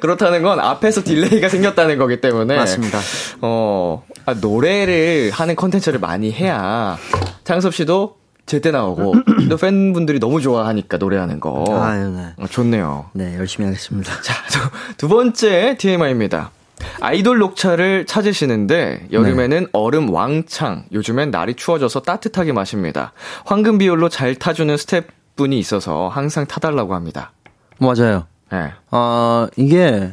그렇다는 건 앞에서 delay가 생겼다는 거기 때문에 맞습니다. 어 아, 노래를 하는 컨텐츠를 많이 해야 창섭 씨도 제때 나오고 또 팬분들이 너무 좋아하니까 노래하는 거 아유, 네. 어, 좋네요. 네, 열심히 하겠습니다. 자, 저, 두 번째 TMI입니다. 아이돌 녹차를 찾으시는데 여름에는 얼음 왕창, 요즘엔 날이 추워져서 따뜻하게 마십니다. 황금 비율로 잘 타주는 스태프분이 있어서 항상 타달라고 합니다. 맞아요. 네. 어, 이게,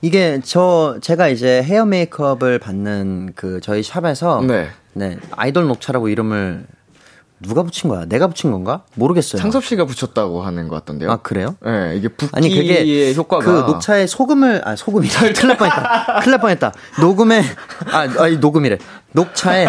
이게 저, 제가 이제 헤어 메이크업을 받는 그 저희 샵에서. 네. 네, 아이돌 녹차라고 이름을 누가 붙인 거야? 내가 붙인 건가? 모르겠어요. 창섭 씨가 붙였다고 하는 것 같던데요. 아, 그래요? 네, 이게 붓기의 아니 그게 효과가 그 녹차에 소금을 아 소금이 큰일 날 뻔했다 큰일 날 뻔했다 녹음에 아 아니 녹음이래 녹차에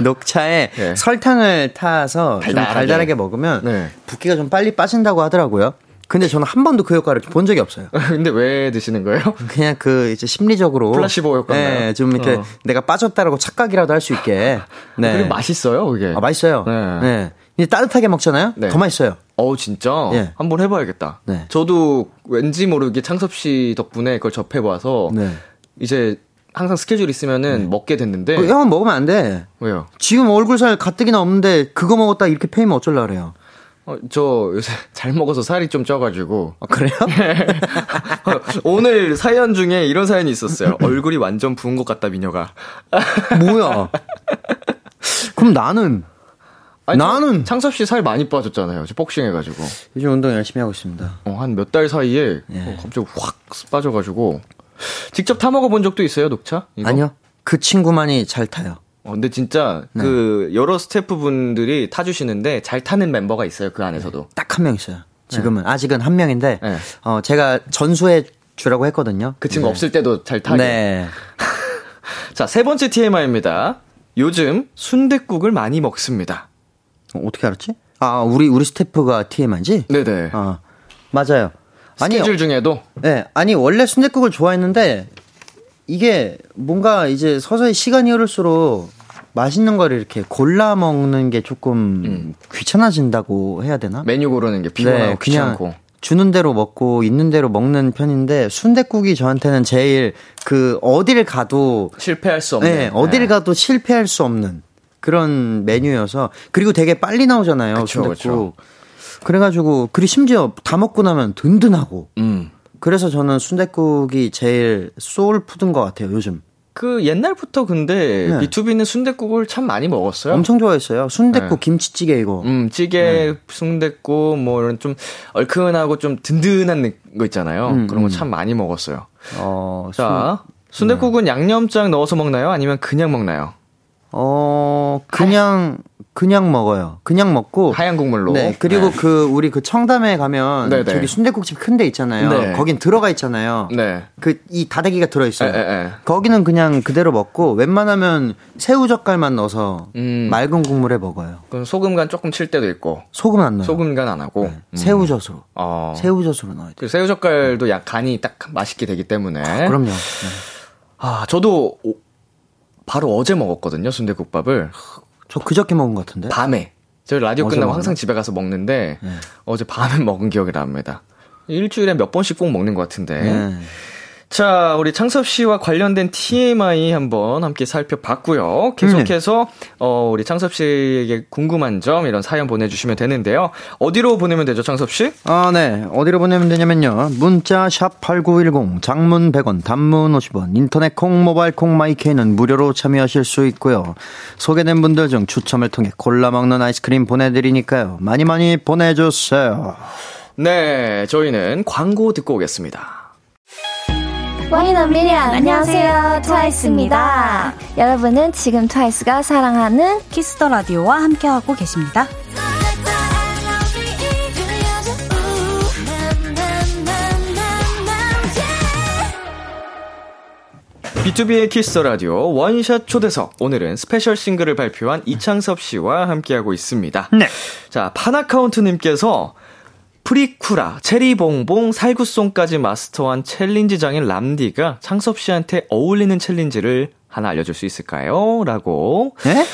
녹차에 네. 설탕을 타서 좀 달달하게. 달달하게 먹으면 네. 붓기가 좀 빨리 빠진다고 하더라고요. 근데 저는 한 번도 그 효과를 본 적이 없어요. 근데 왜 드시는 거예요? 그냥 그 이제 심리적으로 플라시보 효과인가요? 네, 좀 이렇게 어. 내가 빠졌다라고 착각이라도 할 수 있게. 네. 그리고 맛있어요, 그게. 아, 맛있어요. 네. 네. 이제 따뜻하게 먹잖아요. 네. 더 맛있어요. 어우 진짜 예. 한번 해봐야겠다. 네. 저도 왠지 모르게 창섭 씨 덕분에 그걸 접해봐서 네. 이제 항상 스케줄 있으면은 먹게 됐는데 어, 형은 먹으면 안 돼. 왜요? 지금 얼굴 살 가뜩이나 없는데 그거 먹었다 이렇게 패이면 어쩔라 그래요. 어, 저 요새 잘 먹어서 살이 좀 쪄가지고 아, 그래요? 오늘 사연 중에 이런 사연이 있었어요. 얼굴이 완전 부은 것 같다 미녀가. 뭐야? 그럼 나는 아니, 나는- 창섭 씨 살 많이 빠졌잖아요. 저 복싱 해가지고 요즘 운동 열심히 하고 있습니다. 어, 한 몇 달 사이에 예. 어, 갑자기 확 빠져가지고 직접 타 먹어 본 적도 있어요, 녹차? 이거? 아니요. 그 친구만이 잘 타요. 어, 근데 진짜 네. 그 여러 스태프분들이 타주시는데 잘 타는 멤버가 있어요 그 안에서도. 딱한 명 있어요. 지금은 아직은 한 명인데 네. 어 제가 전수해 주라고 했거든요. 그 친구 네. 없을 때도 잘 타게. 네. 자, 세 번째 TMI입니다. 요즘 순댓국을 많이 먹습니다. 어, 어떻게 알았지? 아, 우리 우리 스태프가 TMI지? 네네. 아. 맞아요. 아니, 스케줄 중에도 네, 아니 원래 순댓국을 좋아했는데 이게 뭔가 이제 서서히 시간이 흐를수록 맛있는 거를 이렇게 골라 먹는 게 조금 음. 귀찮아진다고 해야 되나? 메뉴 고르는 게 피곤하고 귀찮고. 주는 대로 먹고 있는 대로 먹는 편인데 순댓국이 저한테는 제일 그 어딜 가도 실패할 수 없는. 네, 어딜 가도 실패할 수 없는 그런 메뉴여서 그리고 되게 빨리 나오잖아요 그쵸, 순댓국. 그쵸. 그래가지고 그리고 심지어 다 먹고 나면 든든하고 음. 그래서 저는 순댓국이 제일 소울 푸드인 것 같아요 요즘. 그 옛날부터 근데 네. B2B는 순댓국을 참 많이 먹었어요. 엄청 좋아했어요. 순댓국 네. 김치찌개 이거. 음, 찌개, 순댓국 뭐 이런 좀 얼큰하고 좀 든든한 느- 거 있잖아요. 음, 그런 거 음. 참 많이 먹었어요. 어, 자, 순댓국은 양념장 넣어서 먹나요? 아니면 그냥 먹나요? 어, 그냥, 그냥 먹어요. 그냥 먹고. 하얀 국물로. 네, 그리고 네. 그, 우리 그 청담에 가면. 네네. 저기 순대국집 큰 데 있잖아요. 네. 거긴 들어가 있잖아요. 네. 그, 이 다대기가 들어 있어요. 에, 에, 에. 거기는 그냥 그대로 먹고, 웬만하면 새우 젓갈만 넣어서 음. 맑은 국물에 먹어요. 그럼 소금 간 조금 칠 때도 있고 소금 안 넣어요. 소금 간 안 하고 네, 음. 새우젓으로. 어. 새우젓으로 넣어야 돼요. 그 새우 젓갈도 약 간이 딱 맛있게 되기 때문에 그럼요. 네. 아 저도 오- 바로 어제 먹었거든요 순대국밥을 저 그저께 먹은 것 같은데. 밤에 저희 라디오 끝나고 먹었나? 항상 집에 가서 먹는데 네. 어제 밤에 먹은 기억이 납니다. 일주일에 몇 번씩 꼭 먹는 것 같은데 네. 자, 우리 창섭 씨와 관련된 TMI 한번 함께 살펴봤고요. 계속해서 어, 우리 창섭 씨에게 궁금한 점 이런 사연 보내주시면 되는데요. 어디로 보내면 되죠, 창섭 씨? 아, 네. 어디로 보내면 되냐면요. 문자 샵 8910 장문 100원, 단문 50원, 인터넷 콩, 모바일 콩, my K는 무료로 참여하실 수 있고요. 소개된 분들 중 추첨을 통해 골라 먹는 아이스크림 보내드리니까요. 많이 많이 보내주세요. 네, 저희는 광고 듣고 오겠습니다. One in a million 안녕하세요 트와이스입니다 여러분은 지금 트와이스가 사랑하는 Kiss the Radio와 함께하고 계십니다. 비투비의 Kiss the Radio 원샷 초대석. 오늘은 special 싱글을 발표한 이창섭 씨와 함께하고 있습니다. 네. 자, 파나카운트 님께서 프리쿠라, 체리봉봉, 살구송까지 마스터한 challenge 장인 람디가 창섭 씨한테 어울리는 challenge를 하나 알려줄 수 있을까요? 라고. 네?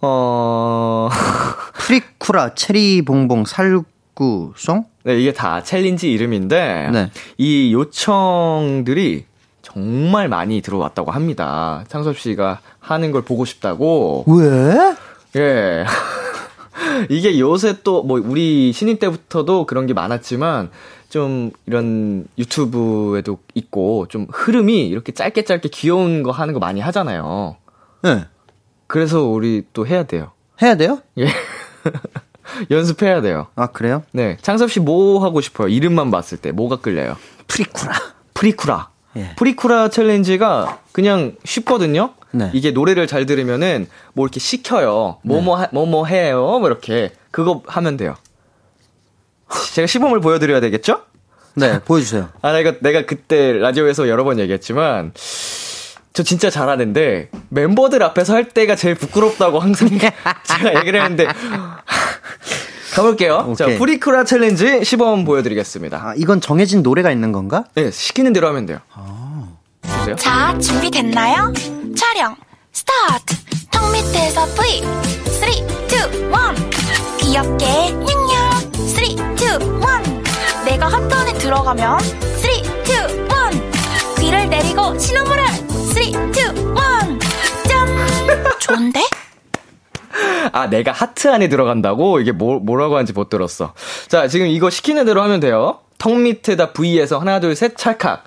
어, 프리쿠라, 체리봉봉, 살구송? 네, 이게 다 challenge 이름인데, 네. 이 요청들이 정말 많이 들어왔다고 합니다. 창섭 씨가 하는 걸 보고 싶다고. 왜? 예. 이게 요새 또 뭐 우리 신인 때부터도 그런 게 많았지만 좀 이런 유튜브에도 있고 좀 흐름이 이렇게 짧게 짧게 귀여운 거 하는 거 많이 하잖아요. 네. 그래서 우리 또 해야 돼요. 해야 돼요? 예. 연습해야 돼요. 아, 그래요? 네. 창섭 씨 뭐 하고 싶어요? 이름만 봤을 때 뭐가 끌려요? 프리쿠라. 프리쿠라. 예. 프리쿠라 challenge가 그냥 쉽거든요. 네. 이게 노래를 잘 들으면은 뭐 이렇게 시켜요. 뭐뭐 하- 뭐뭐 해요. 뭐 이렇게 그거 하면 돼요. 제가 시범을 보여드려야 되겠죠? 네, 보여주세요. 아 내가 내가 그때 라디오에서 여러 번 얘기했지만 저 진짜 잘하는데 멤버들 앞에서 할 때가 제일 부끄럽다고 항상 제가 얘기를 했는데 가볼게요. 자 오케이. 프리쿠라 challenge 시범 보여드리겠습니다. 아, 이건 정해진 노래가 있는 건가? 네 시키는 대로 하면 돼요. 보세요. 자, 준비됐나요? 촬영, 스타트! 턱 밑에서 V! 3, 2, 1! 귀엽게, 냥냥! 3, 2, 1! 내가 하트 안에 들어가면 3, 2, 1! 귀를 내리고 시나몬 롤 3, 2, 1! 짠! 좋은데? 아, 내가 하트 안에 들어간다고? 이게 뭐, 뭐라고 하는지 못 들었어. 자, 지금 이거 시키는 대로 하면 돼요. 턱 밑에다 V에서 하나, 둘, 셋, 찰칵.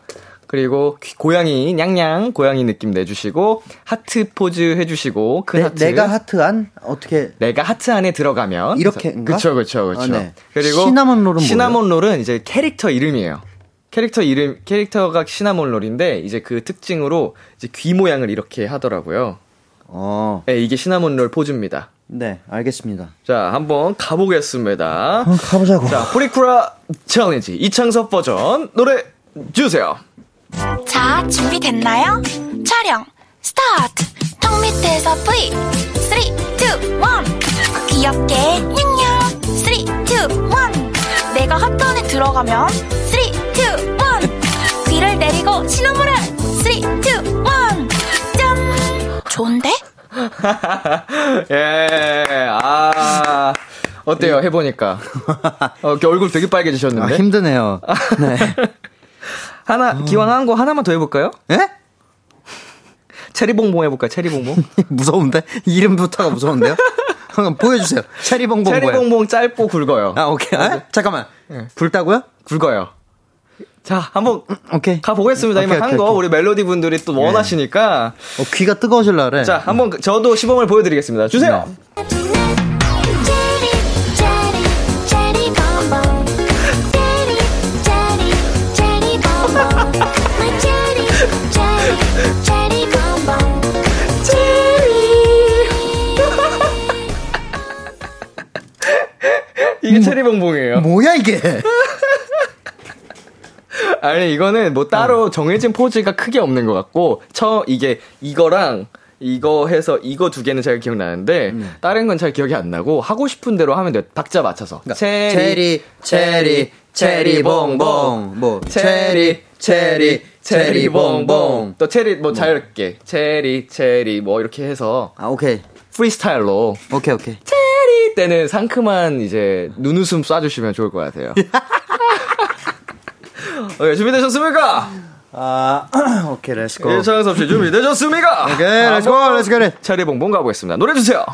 그리고 귀- 고양이, 냥냥, 고양이 느낌 내주시고, 하트 포즈 해주시고, 큰 내, 하트. 내가 하트 안? 어떻게. 내가 하트 안에 들어가면. 이렇게인가? 그쵸, 그쵸, 그쵸. 아, 네. 그리고. 시나몬 롤은 시나몬 롤은 이제 캐릭터 이름이에요. 캐릭터 이름, 캐릭터가 시나몬 롤인데, 이제 그 특징으로 이제 귀 모양을 이렇게 하더라고요. 어, 네, 이게 시나몬 롤 포즈입니다. 네, 알겠습니다. 자, 한번 가보겠습니다. 어, 가보자고. 자, 프리쿠라 challenge 이창섭 버전 노래 주세요. 자, 준비됐나요? 촬영, 스타트! 턱 밑에서 V! 3, 2, 1! 귀엽게, 냥냥! 3, 2, 1! 내가 하트 안에 들어가면 3, 2, 1! 귀를 내리고 시나몬 롤 3, 2, 1! 짠! 좋은데? 예, 아, 어때요? 해보니까. 어, 얼굴 되게 아, 빨개지셨는데. 힘드네요. 네. 하나, 기왕 한 거 하나만 더 해볼까요? 예? 체리봉봉 해볼까요? 체리봉봉? 무서운데? 이름부터가 무서운데요? 한번 보여주세요. 체리봉봉? 체리봉봉 짧고 굵어요. 아, 오케이. 아, 잠깐만. 굵다고요? 굵어요. 자, 한번 오케이. 가보겠습니다. 오케이, 이만 한 오케이, 거 오케이. 우리 멜로디 분들이 또 원하시니까. 어, 귀가 뜨거워질라 그래. 자, 한번 그- 저도 시범을 보여드리겠습니다. 주세요. 네. 이게 체리봉봉이에요. 뭐야, 이게? 아니 이거는 뭐 따로 정해진 포즈가 크게 없는 것 같고 처 이게 이거랑 이거 해서 이거 두 개는 잘 기억나는데 다른 건 잘 기억이 안 나고 하고 싶은 대로 하면 돼요 박자 맞춰서 체리, 체리, 체리 봉봉. 뭐, 체리, 체리, 체리 봉봉. 또 체리 뭐 자유롭게 체리 체리 뭐 이렇게 해서 아, 오케이. 프리스타일로 오케이, 오케이. 체리 때는 상큼한 이제 눈웃음 쏴주시면 좋을 것 같아요. 어, 준비되셨습니까? 아, 오케이, let's go. 이창섭 씨 준비되셨습니까? 오케이, let's go, let's go. 체리 봉봉 가보겠습니다. 노래 주세요.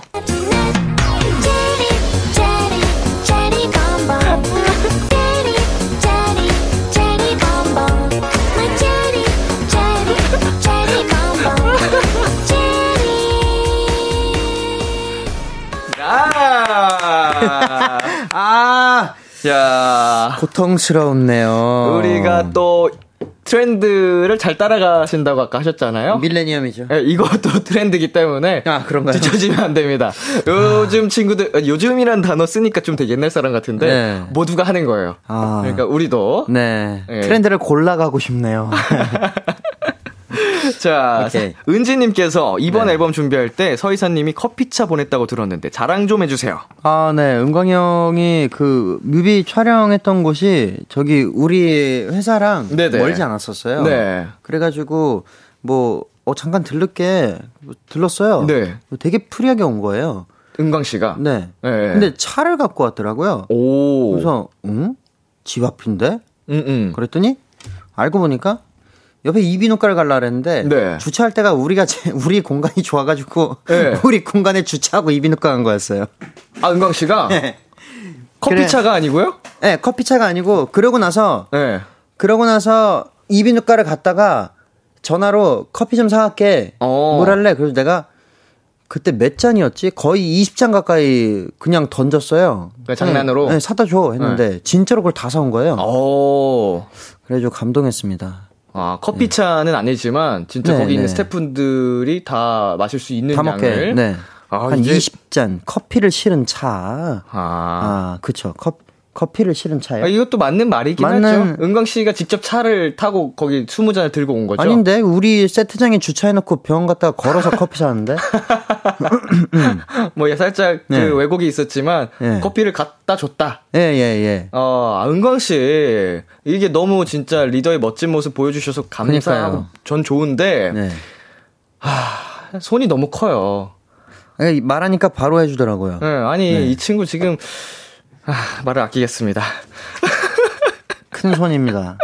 야, 고통스럽네요. 우리가 또 트렌드를 잘 따라가신다고 아까 하셨잖아요. 밀레니엄이죠. 예, 이것도 트렌드이기 때문에 아, 그런가요? 뒤처지면 안 됩니다. 요즘 친구들 어, 요즘이란 단어 쓰니까 좀 되게 옛날 사람 같은데 네. 모두가 하는 거예요. 아. 그러니까 우리도 네. 예. 트렌드를 골라가고 싶네요. 자 오케이. 은지님께서 이번 네. 앨범 준비할 때 서희사님이 커피차 보냈다고 들었는데 자랑 좀 해주세요. 아, 네. 은광 형이 그 뮤비 촬영했던 곳이 저기 우리 회사랑 네네. 멀지 않았었어요. 네. 그래가지고 뭐, 어, 잠깐 들를게 뭐 들렀어요. 네. 되게 free하게 온 거예요. 은광 씨가. 네. 네. 근데 차를 갖고 왔더라고요. 오. 그래서, 응? 집 앞인데? 음, 음. 그랬더니 알고 보니까 옆에 이비인후과를 갈라 그랬는데 네. 주차할 데가 우리가 제- 우리 공간이 좋아가지고 네. 우리 공간에 주차하고 이비인후과 간 거였어요. 아 은광 씨가 네. 커피차가 아니고요? 네, 커피차가 아니고 그러고 나서 네. 그러고 나서 이비인후과를 갔다가 전화로 커피 좀 사갈게. 어. 뭘 할래? 그래서 내가 그때 몇 잔이었지? 거의 20잔 가까이 그냥 던졌어요. 그러니까 장난으로? 네, 사다 줘 했는데 진짜로 그걸 다 사온 거예요. 오. 그래가지고 감동했습니다. 아, 커피차는 아니지만 진짜 네, 거기 있는 네. 스태프분들이 다 마실 수 있는 다 먹게. 양을 네. 아, 한 이게- 20잔 커피를 실은 차. 아. 아, 그쵸. 커, 커피를 실은 차요. 아, 이것도 맞는 말이긴 맞는- 하죠. 은광 씨가 직접 차를 타고 거기 20잔을 들고 온 거죠. 아닌데 우리 세트장에 주차해놓고 병원 갔다가 걸어서 커피 사는데. 뭐 살짝 네. 그 왜곡이 있었지만 네. 커피를 갖다 줬다. 예예 예. 어, 아, 은광 씨 이게 너무 진짜 리더의 멋진 모습 보여주셔서 감사하고 그러니까요. 전 좋은데 네. 손이 너무 커요. 아니, 말하니까 바로 해주더라고요. 네, 아니 네. 이 친구 지금 아, 말을 아끼겠습니다. 큰 손입니다.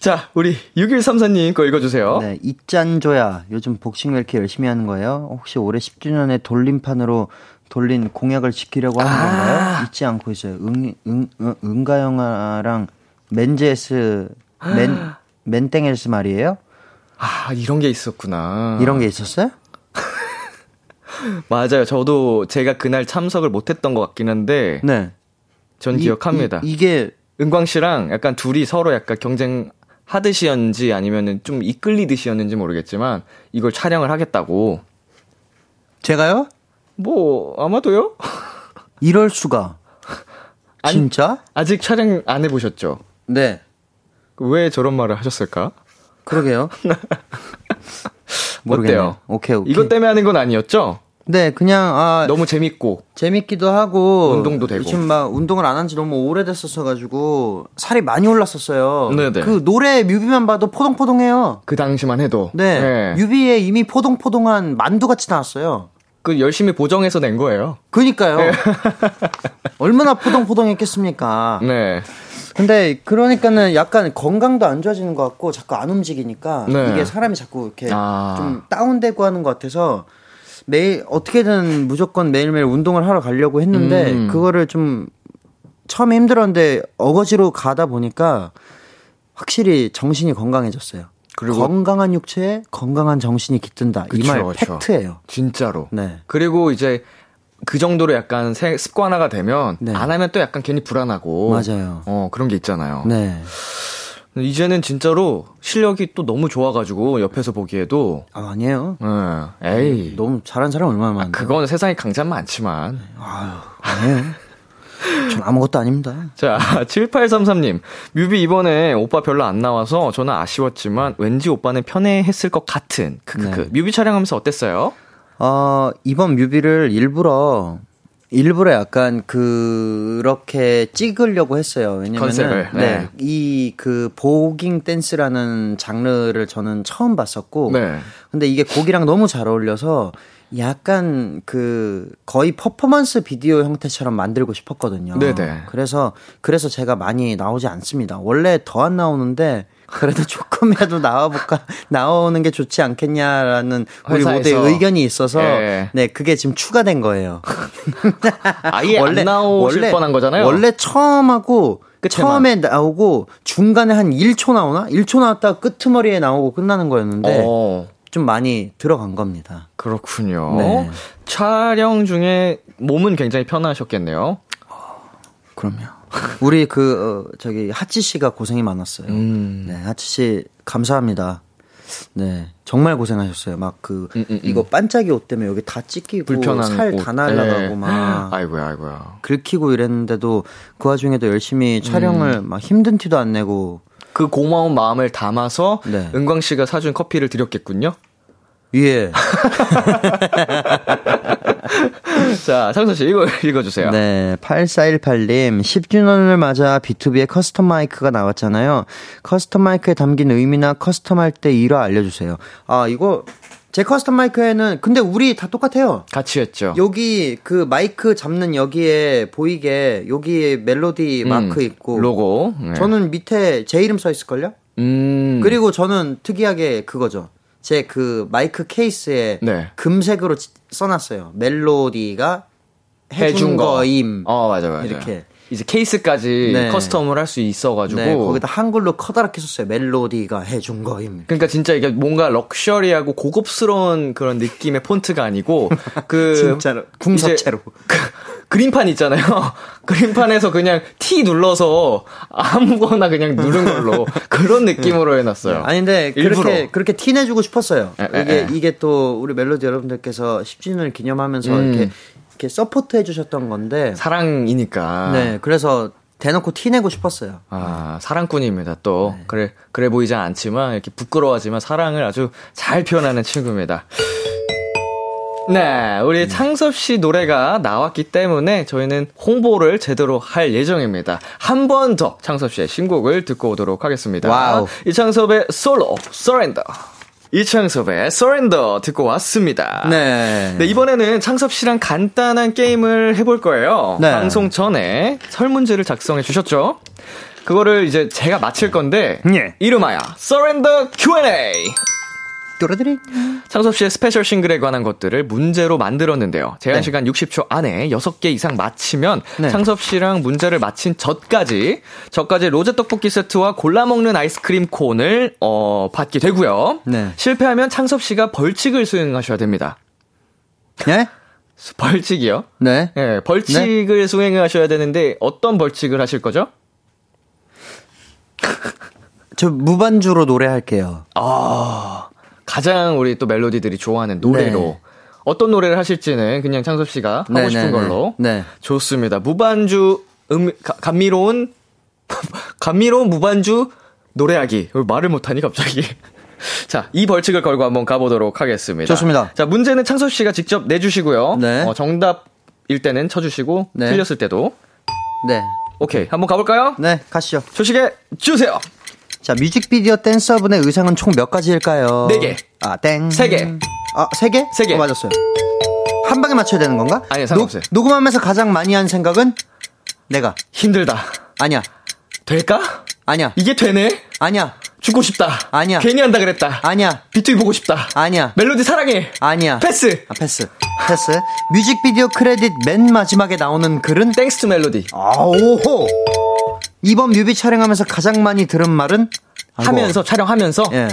자, 우리 6134님 거 읽어주세요. 네, 이짠조야. 요즘 복싱 왜 이렇게 열심히 하는 거예요? 혹시 올해 10주년에 돌림판으로 돌린 공약을 지키려고 하는 건가요? 잊지 않고 있어요. 응, 응, 응, 은가영아랑 맨제스, 맨, 맨땡에스 말이에요? 아, 이런 게 있었구나. 이런 게 있었어요? 맞아요. 저도 제가 그날 참석을 못했던 것 같긴 한데, 네. 전 이- 기억합니다. 이, 게 은광 씨랑 약간 둘이 서로 약간 경쟁 하듯이였는지 아니면은 좀 이끌리듯이였는지 모르겠지만, 이걸 촬영을 하겠다고. 제가요? 뭐, 아마도요? 이럴 수가. 아니- 진짜? 아직 촬영 안 해보셨죠? 네. 왜 저런 말을 하셨을까? 그러게요. 모르겠네요. 오케이, 오케이. 이것 때문에 하는 건 아니었죠? 네, 그냥, 아, 너무 재밌고. 재밌기도 하고 운동도 되고. 지금 막 운동을 안 한 지 너무 오래됐었어 가지고 살이 많이 올랐었어요. 네네. 그 노래 뮤비만 봐도 포동포동해요. 그 당시만 해도. 네. 뮤비에 이미 포동포동한 만두 같이 나왔어요. 그 열심히 보정해서 낸 거예요. 그니까요. 얼마나 포동포동했겠습니까. 네. 근데 그러니까는 약간 건강도 안 좋아지는 것 같고 자꾸 안 움직이니까 네. 이게 사람이 자꾸 이렇게 아. 좀 다운되고 하는 것 같아서 매일 어떻게든 무조건 매일매일 운동을 하러 가려고 했는데 음. 그거를 좀 처음에 힘들었는데 어거지로 가다 보니까 확실히 정신이 건강해졌어요. 그리고- 건강한 육체에 건강한 정신이 깃든다. 이 말. 팩트예요. 진짜로. 네. 그리고 이제 그 정도로 약간 세- 습관화가 되면 네. 안 하면 또 약간 괜히 불안하고 맞아요. 어 그런 게 있잖아요. 네. 이제는 진짜로 실력이 또 너무 좋아가지고 옆에서 보기에도 아, 아니에요. 예, 에이 너무 잘한 사람 얼마나 많은데. 그건 세상에 강자는 많지만 아니에요. 전 아무것도 아닙니다. 자 7833님 뮤비 이번에 오빠 별로 안 나와서 저는 아쉬웠지만 왠지 오빠는 편해했을 것 같은 크크크 네. 뮤비 촬영하면서 어땠어요? 어, 이번 뮤비를 일부러, 일부러 약간 그렇게 찍으려고 했어요. 왜냐면은, 네. 네. 이그 보깅 댄스라는 장르를 저는 처음 봤었고, 네. 근데 이게 곡이랑 너무 잘 어울려서 약간 그 거의 퍼포먼스 비디오 형태처럼 만들고 싶었거든요. 네네. 그래서 그래서 제가 많이 나오지 않습니다. 원래 더 안 나오는데 그래도 조금이라도 나와볼까 나오는 게 좋지 않겠냐라는 우리. 모두의 의견이 있어서 예. 네 그게 지금 추가된 거예요. 아예 안 나오실 뻔한 거잖아요. 원래 처음 하고. 처음에 나오고 중간에 한 1초 나오나? 1초 나왔다가 끄트머리에 나오고 끝나는 거였는데 어, 좀 많이 들어간 겁니다. 그렇군요. 네. 촬영 중에 몸은 굉장히 편하셨겠네요. 그럼요. 우리 그 어, 저기 하치 씨가 고생이 많았어요. 음. 네, 하치 씨 감사합니다. 네, 정말 고생하셨어요. 막그 음, 음, 음. 이거 반짝이 옷 때문에 여기 다 찢기고 살 옷. 다 날라가고 예. 막 아이고야, 아이고야. 긁히고 이랬는데도 그 와중에도 열심히 촬영을 음. 막 힘든 티도 안 내고 그 고마운 마음을 담아서 네. 은광 씨가 사준 커피를 드렸겠군요. 예. 자, 창섭 씨 이거 읽어주세요. 네, 8418님, 10주년을 맞아 BTOB의 custom 마이크가 나왔잖아요. custom 마이크에 담긴 의미나 custom 할 때 일화 알려주세요. 아, 이거, 제 custom 마이크에는, 근데 우리 다 똑같아요. 같이 했죠. 여기 그 마이크 잡는 여기에 보이게, 여기에 멜로디 음, 마크 있고. 로고. 네. 저는 밑에 제 이름 써 있을걸요? 음. 그리고 저는 특이하게 그거죠. 제 그 마이크 케이스에 네. 금색으로 지- 써놨어요. 멜로디가 해준, 해준 거. 거임. 어, 맞아, 맞아. 이렇게. 이제 케이스까지 네. 커스텀을 할 수 있어가지고. 네, 거기다 한글로 커다랗게 썼어요. 멜로디가 해준 거임. 그러니까 진짜 이게 뭔가 럭셔리하고 고급스러운 그런 느낌의 폰트가 아니고 그 진짜로 궁서체로. 그 그림판 있잖아요. 그림판에서 그냥 T 눌러서 아무거나 그냥 누른 걸로 그런 느낌으로 해놨어요. 아닌데 일부러. 그렇게 그렇게 티 내주고 싶었어요. 에, 에, 이게 에. 이게 또 우리 멜로디 여러분들께서 10주년을 기념하면서 음. 이렇게 이렇게 support 해주셨던 건데. 사랑이니까. 네, 그래서 대놓고 티 내고 싶었어요. 아, 사랑꾼입니다, 또. 네. 그래, 그래 보이지 않지만, 이렇게 부끄러워하지만 사랑을 아주 잘 표현하는 친구입니다. 네, 우리 창섭 씨 노래가 나왔기 때문에 저희는 홍보를 제대로 할 예정입니다. 한 번 더 창섭 씨의 신곡을 듣고 오도록 하겠습니다. Wow. 이창섭의 솔로, Surrender. 이창섭의 Surrender 듣고 왔습니다. 네. 네, 이번에는 창섭 씨랑 간단한 게임을 해볼 거예요. 네. 방송 전에 설문지를 작성해 주셨죠? 그거를 이제 제가 맞힐 건데, 예. 이름하여 Surrender Q&A! 뚜루드리. 창섭 씨의 special 싱글에 관한 것들을 문제로 만들었는데요. 제한 네. 시간 60초 안에 6개 이상 맞히면 네. 창섭 씨랑 문제를 맞힌 저까지 저까지 로제 떡볶이 세트와 골라 먹는 아이스크림 콘을 어 받게 되고요. 네. 실패하면 창섭 씨가 벌칙을 수행하셔야 됩니다. 예? 벌칙이요? 네. 예, 벌칙을 수행하셔야 되는데 어떤 벌칙을 하실 거죠? 저 무반주로 노래할게요. 아, 가장 우리 또 멜로디들이 좋아하는 노래로 네. 어떤 노래를 하실지는 그냥 창섭 씨가 하고 네, 싶은 네, 걸로 네. 네. 좋습니다. 무반주 음 가- 감미로운 감미로운 무반주 노래하기 말을 못하니 갑자기. 자, 이 벌칙을 걸고 한번 가보도록 하겠습니다. 좋습니다. 자, 문제는 창섭 씨가 직접 내주시고요. 네. 어, 정답일 때는 쳐주시고 네. 틀렸을 때도 네. 오케이 한번 가볼까요? 네, 가시죠. 조식에 주세요. 자, 뮤직비디오 댄서분의 의상은 총 몇 가지일까요? 네 개. 아, 땡. 세 개. 아, 세 개? 세 개. 어, 맞았어요. 한 방에 맞춰야 되는 건가? 아니요, 상관없어요. 녹, 녹음하면서 가장 많이 한 생각은? 내가. 힘들다. 아니야. 될까? 아니야. 이게 되네? 아니야. 죽고 싶다. 아니야. 괜히 한다 그랬다. 아니야. 비투비 보고 싶다. 아니야. 멜로디 사랑해. 아니야. 패스. 아, 패스. 패스. 뮤직비디오 크레딧 맨 마지막에 나오는 글은? Thanks to 멜로디. 아 오호! 이번 뮤비 촬영하면서 가장 많이 들은 말은? 하면서 촬영하면서 예.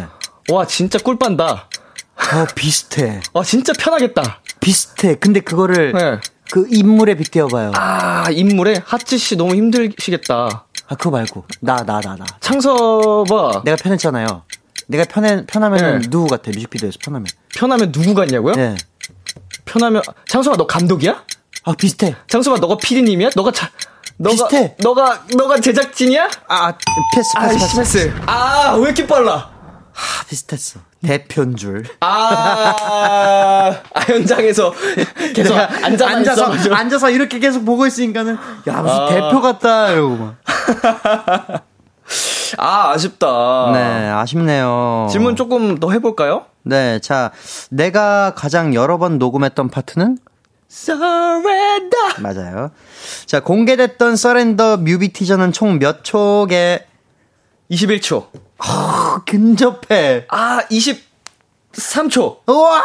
와 진짜 꿀빤다. 어, 비슷해. 와 진짜 편하겠다. 비슷해. 근데 그거를 네. 그 인물에 빗대어봐요. 아 인물에 하찌 씨 너무 힘드시겠다. 아, 그거 말고. 나, 나, 나, 나. 창섭아 내가 편했잖아요. 내가 편해, 편하면 네. 누구 같아, 뮤직비디오에서 편하면. 편하면 누구 같냐고요? 예. 편하면 창섭아 너 감독이야? 아, 비슷해. 창섭아 너가 PD님이야? 너가 차 너가 비슷해. 너가 너가 제작진이야? 아, 패스, 패스, 아이씨 패스. 패스. 아 왜 이렇게 빨라? 아, 비슷했어. 대표인 줄. 아, 아 현장에서 계속 앉아 앉아서, 있어가지고. 앉아서 이렇게 계속 보고 있으니까는, 야, 무슨 아. 대표 같다, 이러고 막. 아 아쉽다. 네, 아쉽네요. 질문 조금 더 해볼까요? 네, 자, 내가 가장 여러 번 녹음했던 파트는? Surrender. 맞아요. 자, 공개됐던 서렌더 뮤비 티저는 총몇 촉에 21초. 근접해. 아, 23초. 우와!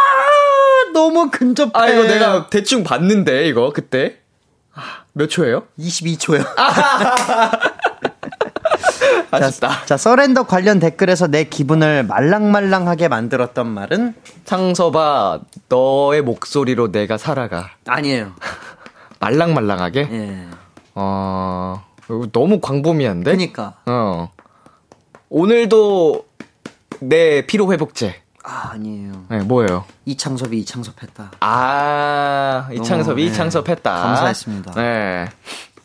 너무 근접해. 아, 이거 내가 대충 봤는데, 이거, 그때. 아, 몇 초예요? 22초요. 아쉽다. 자, 서렌더 관련 댓글에서 내 기분을 말랑말랑하게 만들었던 말은? 창서봐, 너의 목소리로 내가 살아가. 아니에요. 말랑말랑하게? 예. 어, 너무 광범위한데? 그니까. 어. 오늘도 내 피로회복제. 아, 아니에요. 네, 뭐예요? 이창섭이 이창섭 했다. 아, 이창섭이 네. 이창섭 했다. 감사했습니다. 네.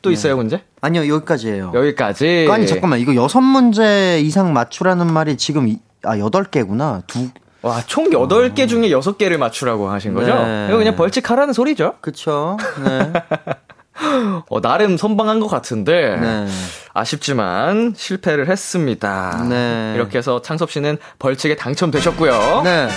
또 있어요, 문제? 아니요, 여기까지예요. 여기까지. 아니, 잠깐만. 이거 여섯 문제 이상 맞추라는 말이 지금, 이- 아, 여덟 개구나. 두, 와, 총 8개 중에 6개를 맞추라고 하신 거죠? 네. 이거 그냥 벌칙하라는 소리죠? 그쵸. 네. 어, 나름 선방한 것 같은데. 네. 아쉽지만 실패를 했습니다. 네. 이렇게 해서 창섭 씨는 벌칙에 당첨되셨고요. 네.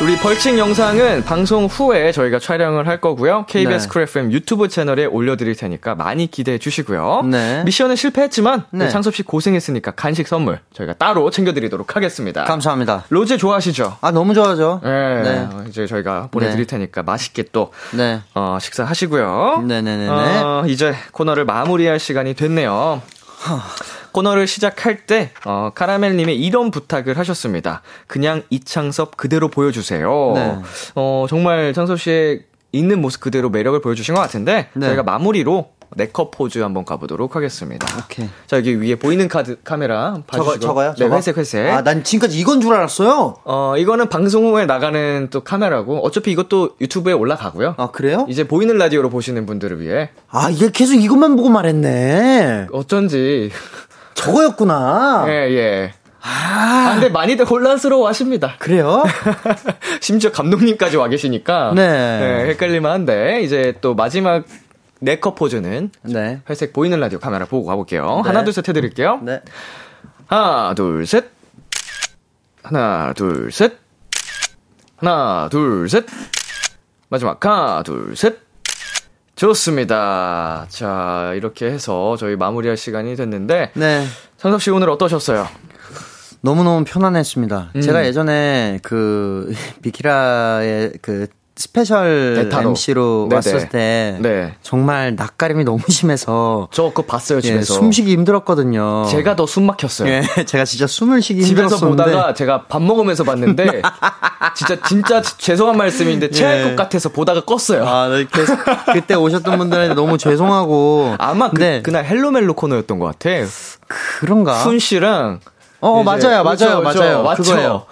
우리 벌칙 영상은 방송 후에 저희가 촬영을 할 거고요. KBS 네. Cool FM 유튜브 채널에 올려드릴 테니까 많이 기대해 주시고요. 네. 미션은 실패했지만 네. 창섭 씨 고생했으니까 간식 선물 저희가 따로 챙겨드리도록 하겠습니다. 감사합니다. 로제 좋아하시죠? 아, 너무 좋아하죠. 네. 네. 이제 저희가 보내드릴 테니까 맛있게 또 네. 어, 식사하시고요. 네네네네. 어, 이제 코너를 마무리할 시간이 됐네요. 코너를 시작할 때 어, 카라멜님이 이런 부탁을 하셨습니다. 그냥 이창섭 그대로 보여주세요. 네. 어, 정말 창섭 씨의 있는 모습 그대로 매력을 보여주신 것 같은데 네. 저희가 마무리로 네컷 포즈 한번 가보도록 하겠습니다. 오케이. 자 여기 위에 보이는 카드 카메라 봐주시고 저거, 저거요? 네 저거? 회색 회색. 아, 난 지금까지 이건 줄 알았어요. 어 이거는 방송 후에 나가는 또 카메라고 어차피 이것도 유튜브에 올라가고요. 아, 그래요? 이제 보이는 라디오로 보시는 분들을 위해 아, 이게 계속 이것만 보고 말했네. 어쩐지 저거였구나. 예 예. 아, 근데 많이들 혼란스러워 하십니다. 그래요? 심지어 감독님까지 와 계시니까 네. 헷갈릴만 한데 이제 또 마지막 네컷 포즈는 네. 회색 보이는 라디오 카메라 보고 가볼게요. 네. 하나 둘 셋 해드릴게요. 네. 하나 둘 셋. 하나 둘 셋. 하나 둘 셋. 마지막 하나 둘 셋. 좋습니다. 자 이렇게 해서 저희 마무리할 시간이 됐는데 네. 창섭 씨 오늘 어떠셨어요? 너무너무 편안했습니다. 음. 제가 예전에 그 비키라의 그 special 대타로. MC로 네네. 왔을 때 네. 정말 낯가림이 너무 심해서 저 그거 봤어요 예, 집에서. 숨쉬기 힘들었거든요. 제가 더 숨 막혔어요. 예, 제가 진짜 숨을 쉬기 집에서 힘들었었는데 보다가 제가 밥 먹으면서 봤는데 진짜 진짜 죄송한 말씀인데 체할 예. 것 같아서 보다가 껐어요. 아, 네, 계속 그때 오셨던 분들한테 너무 죄송하고 아마 그, 네. 그날 헬로멜로 코너였던 것 같아. 그런가? 훈 씨랑 어, 맞아요, 그렇죠, 맞아요, 그렇죠. 맞아요. 맞죠? 그거예요.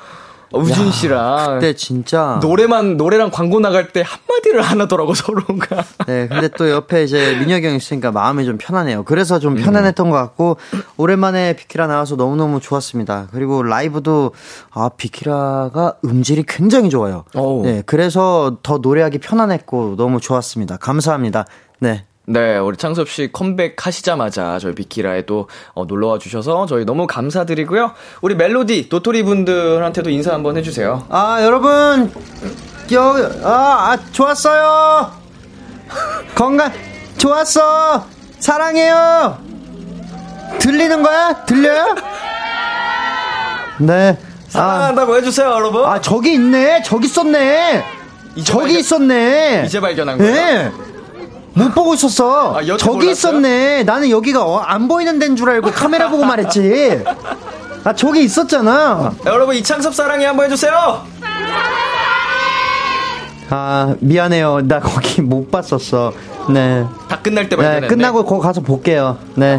우진 씨랑 그때 진짜 노래만 노래랑 광고 나갈 때 한마디를 안 하더라고 서로가. 네, 근데 또 옆에 이제 민혁이 형 있으니까 마음이 좀 편하네요. 그래서 좀 편안했던 것 같고, 오랜만에 비키라 나와서 너무 너무 좋았습니다. 그리고 라이브도, 아, 비키라가 음질이 굉장히 좋아요. 어우. 네, 그래서 더 노래하기 편안했고, 너무 좋았습니다. 감사합니다. 네. 네, 우리 창섭 씨 컴백 하시자마자 저희 비키라에 또 어, 놀러와 주셔서 저희 너무 감사드리고요. 우리 멜로디 도토리 분들한테도 인사 한번 해주세요. 아, 여러분, 여, 아, 아, 좋았어요! 건강, 좋았어! 사랑해요! 들리는 거야? 들려요? 네. 아, 사랑한다고 해주세요, 여러분. 아, 저기 있네! 저기 있었네! 이제 저기 발견- 있었네! 이제 발견한 거예요. 네! 못 보고 있었어! 아, 저기 몰랐어요? 있었네! 나는 여기가 어, 안 보이는 데인 줄 알고 카메라 보고 말했지! 아, 저기 있었잖아! 여러분 이창섭 사랑해 한번 해주세요. 아, 미안해요. 나 거기 못 봤었어. 네. 다 끝날 때 네, 발견했네. 끝나고 거기 가서 볼게요. 네.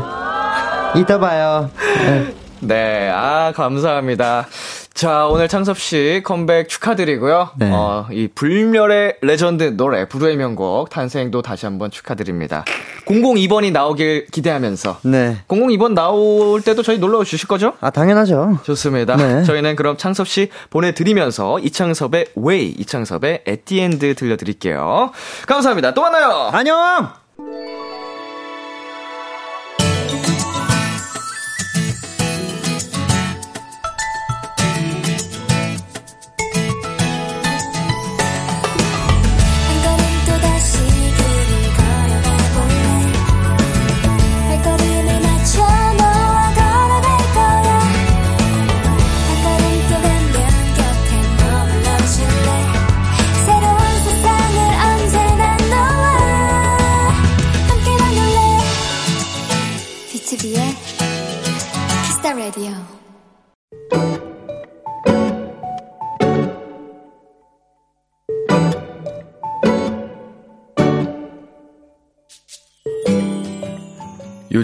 이따 봐요. 네. 네, 아 감사합니다. 자, 오늘 창섭 씨 컴백 축하드리고요. 네. 어, 이 불멸의 레전드 노래 불후의 명곡 탄생도 다시 한번 축하드립니다. 002번이 나오길 기대하면서 네. 002번 나올 때도 저희 놀러 주실 거죠? 아, 당연하죠. 좋습니다. 네. 저희는 그럼 창섭 씨 보내 드리면서 이창섭의 Way, 이창섭의 At the End 들려 드릴게요. 감사합니다. 또 만나요. 안녕!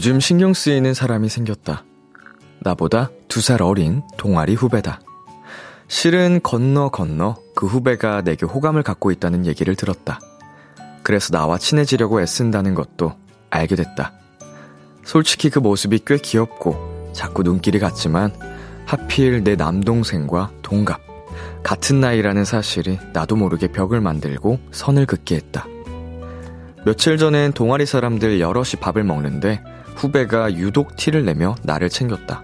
요즘 신경 쓰이는 사람이 생겼다. 나보다 두 살 어린 동아리 후배다. 실은 건너 건너 그 후배가 내게 호감을 갖고 있다는 얘기를 들었다. 그래서 나와 친해지려고 애쓴다는 것도 알게 됐다. 솔직히 그 모습이 꽤 귀엽고 자꾸 눈길이 갔지만 하필 내 남동생과 동갑, 같은 나이라는 사실이 나도 모르게 벽을 만들고 선을 긋게 했다. 며칠 전엔 동아리 사람들 여럿이 밥을 먹는데 후배가 유독 티를 내며 나를 챙겼다.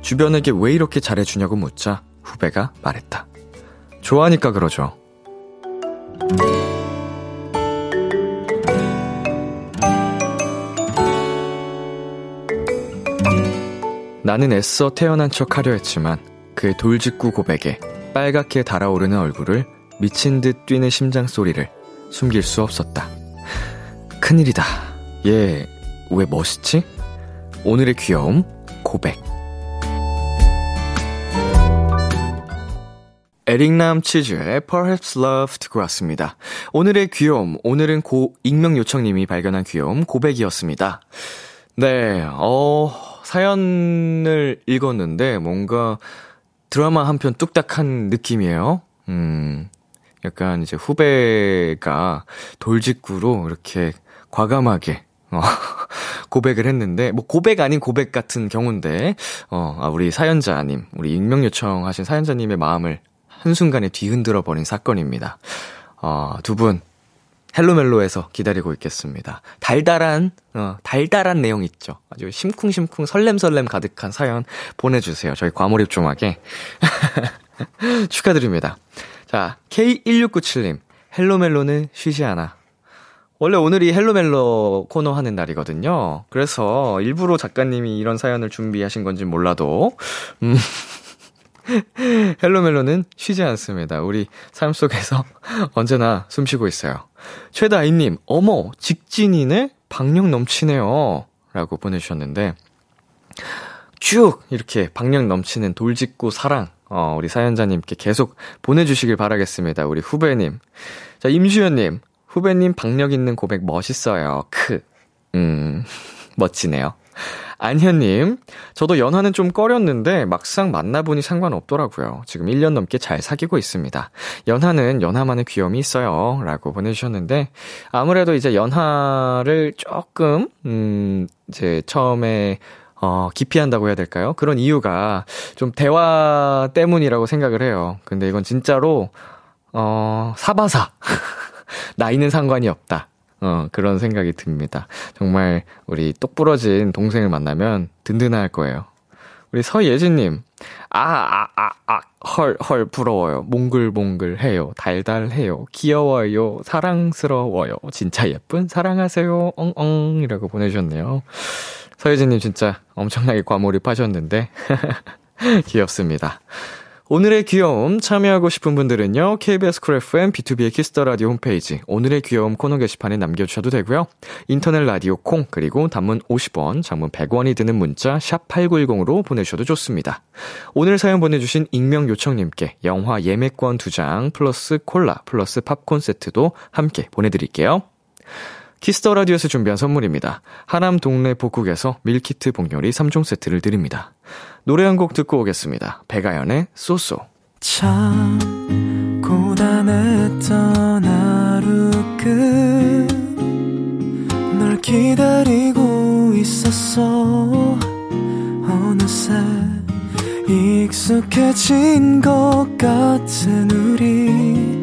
주변에게 왜 이렇게 잘해주냐고 묻자 후배가 말했다. 좋아하니까 그러죠. 나는 애써 태어난 척 하려 했지만 그의 돌직구 고백에 빨갛게 달아오르는 얼굴을 미친 듯 뛰는 심장 소리를 숨길 수 없었다. 큰일이다. 얘 왜 멋있지? 오늘의 귀여움 고백. 에릭남 치즈의 Perhaps Love 듣고 왔습니다. 오늘의 귀여움, 오늘은 고, 익명 요청님이 발견한 귀여움 고백이었습니다. 네, 어, 사연을 읽었는데 뭔가 드라마 한 편 뚝딱한 느낌이에요. 음, 약간 이제 후배가 돌직구로 이렇게 과감하게 어, 고백을 했는데, 뭐 고백 아닌 고백 같은 경우인데, 어, 아, 우리 사연자님, 우리 익명 요청하신 사연자님의 마음을 한순간에 뒤흔들어 버린 사건입니다. 어, 두 분, 헬로멜로에서 기다리고 있겠습니다. 달달한, 어, 달달한 내용 있죠. 아주 심쿵심쿵 설렘설렘 가득한 사연 보내주세요. 저희 과몰입 좀 하게. 축하드립니다. 자, K1697님, 헬로멜로는 쉬지 않아. 원래 오늘이 헬로멜로 코너 하는 날이거든요. 그래서 일부러 작가님이 이런 사연을 준비하신 건지 몰라도, 음, 헬로멜로는 쉬지 않습니다. 우리 삶 속에서 언제나 숨 쉬고 있어요. 최다희님, 어머, 직진이네? 박력 넘치네요. 라고 보내주셨는데, 쭉 이렇게 박력 넘치는 돌직구 사랑, 어, 우리 사연자님께 계속 보내주시길 바라겠습니다. 우리 후배님. 자, 임주현님, 후배님 박력 있는 고백 멋있어요. 크. 음, 멋지네요. 안현님, 저도 연하는 좀 꺼렸는데 막상 만나보니 상관없더라고요. 지금 1년 넘게 잘 사귀고 있습니다. 연하는 연하만의 귀염이 있어요. 라고 보내주셨는데, 아무래도 이제 연하를 조금, 음, 이제 처음에 어, 기피한다고 해야 될까요? 그런 이유가 좀 대화 때문이라고 생각을 해요. 근데 이건 진짜로, 어, 사바사. 나이는 상관이 없다. 어, 그런 생각이 듭니다. 정말 우리 똑부러진 동생을 만나면 든든할 거예요. 우리 서예진님, 아, 아, 아, 아, 헐, 헐, 부러워요. 몽글몽글 해요. 달달해요. 귀여워요. 사랑스러워요. 진짜 예쁜 사랑하세요. 엉엉. 이라고 보내주셨네요. 서예진님 진짜 엄청나게 과몰입하셨는데, 귀엽습니다. 오늘의 귀여움 참여하고 싶은 분들은요. KBS 쿨 FM B2B의 키스터 라디오 홈페이지 오늘의 귀여움 코너 게시판에 남겨 주셔도 되고요. 인터넷 라디오 콩 그리고 단문 50원, 장문 100원이 드는 문자 샵 8910으로 보내 주셔도 좋습니다. 오늘 사연 보내 주신 익명 요청 님께 영화 예매권 2장 플러스 콜라 플러스 팝콘 세트도 함께 보내 드릴게요. Kiss the Radio에서 준비한 선물입니다. 하남 동네 복국에서 밀키트 복요리 3종 세트를 드립니다. 노래 한 곡 듣고 오겠습니다. 백아연의 쏘쏘. 참 고단했던 하루 끝 널 기다리고 있었어 어느새 익숙해진 것 같은 우리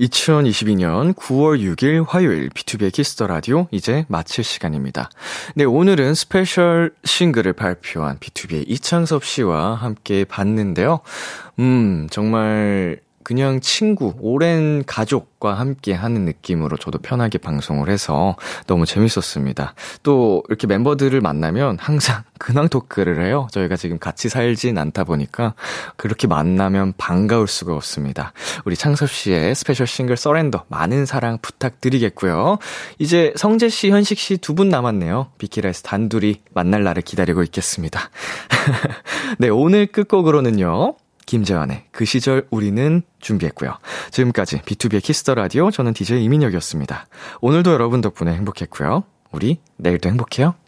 2022년 9월 6일 화요일 B2B의 키스터 라디오 이제 마칠 시간입니다. 네, 오늘은 스페셜 싱글을 발표한 BTOB의 이창섭 씨와 함께 봤는데요. 음, 정말 그냥 친구, 오랜 가족과 함께 하는 느낌으로 저도 편하게 방송을 해서 너무 재밌었습니다. 또 이렇게 멤버들을 만나면 항상 근황 토크를 해요. 저희가 지금 같이 살진 않다 보니까 그렇게 만나면 반가울 수가 없습니다. 우리 창섭 씨의 스페셜 싱글 Surrender 많은 사랑 부탁드리겠고요. 이제 성재 씨, 현식 씨 두 분 남았네요. 비키라에서 단둘이 만날 날을 기다리고 있겠습니다. 네, 오늘 끝곡으로는요. 김재환의 그 시절 우리는 준비했고요. 지금까지 B2B의 키스터 라디오 저는 DJ 이민혁이었습니다. 오늘도 여러분 덕분에 행복했고요. 우리 내일도 행복해요.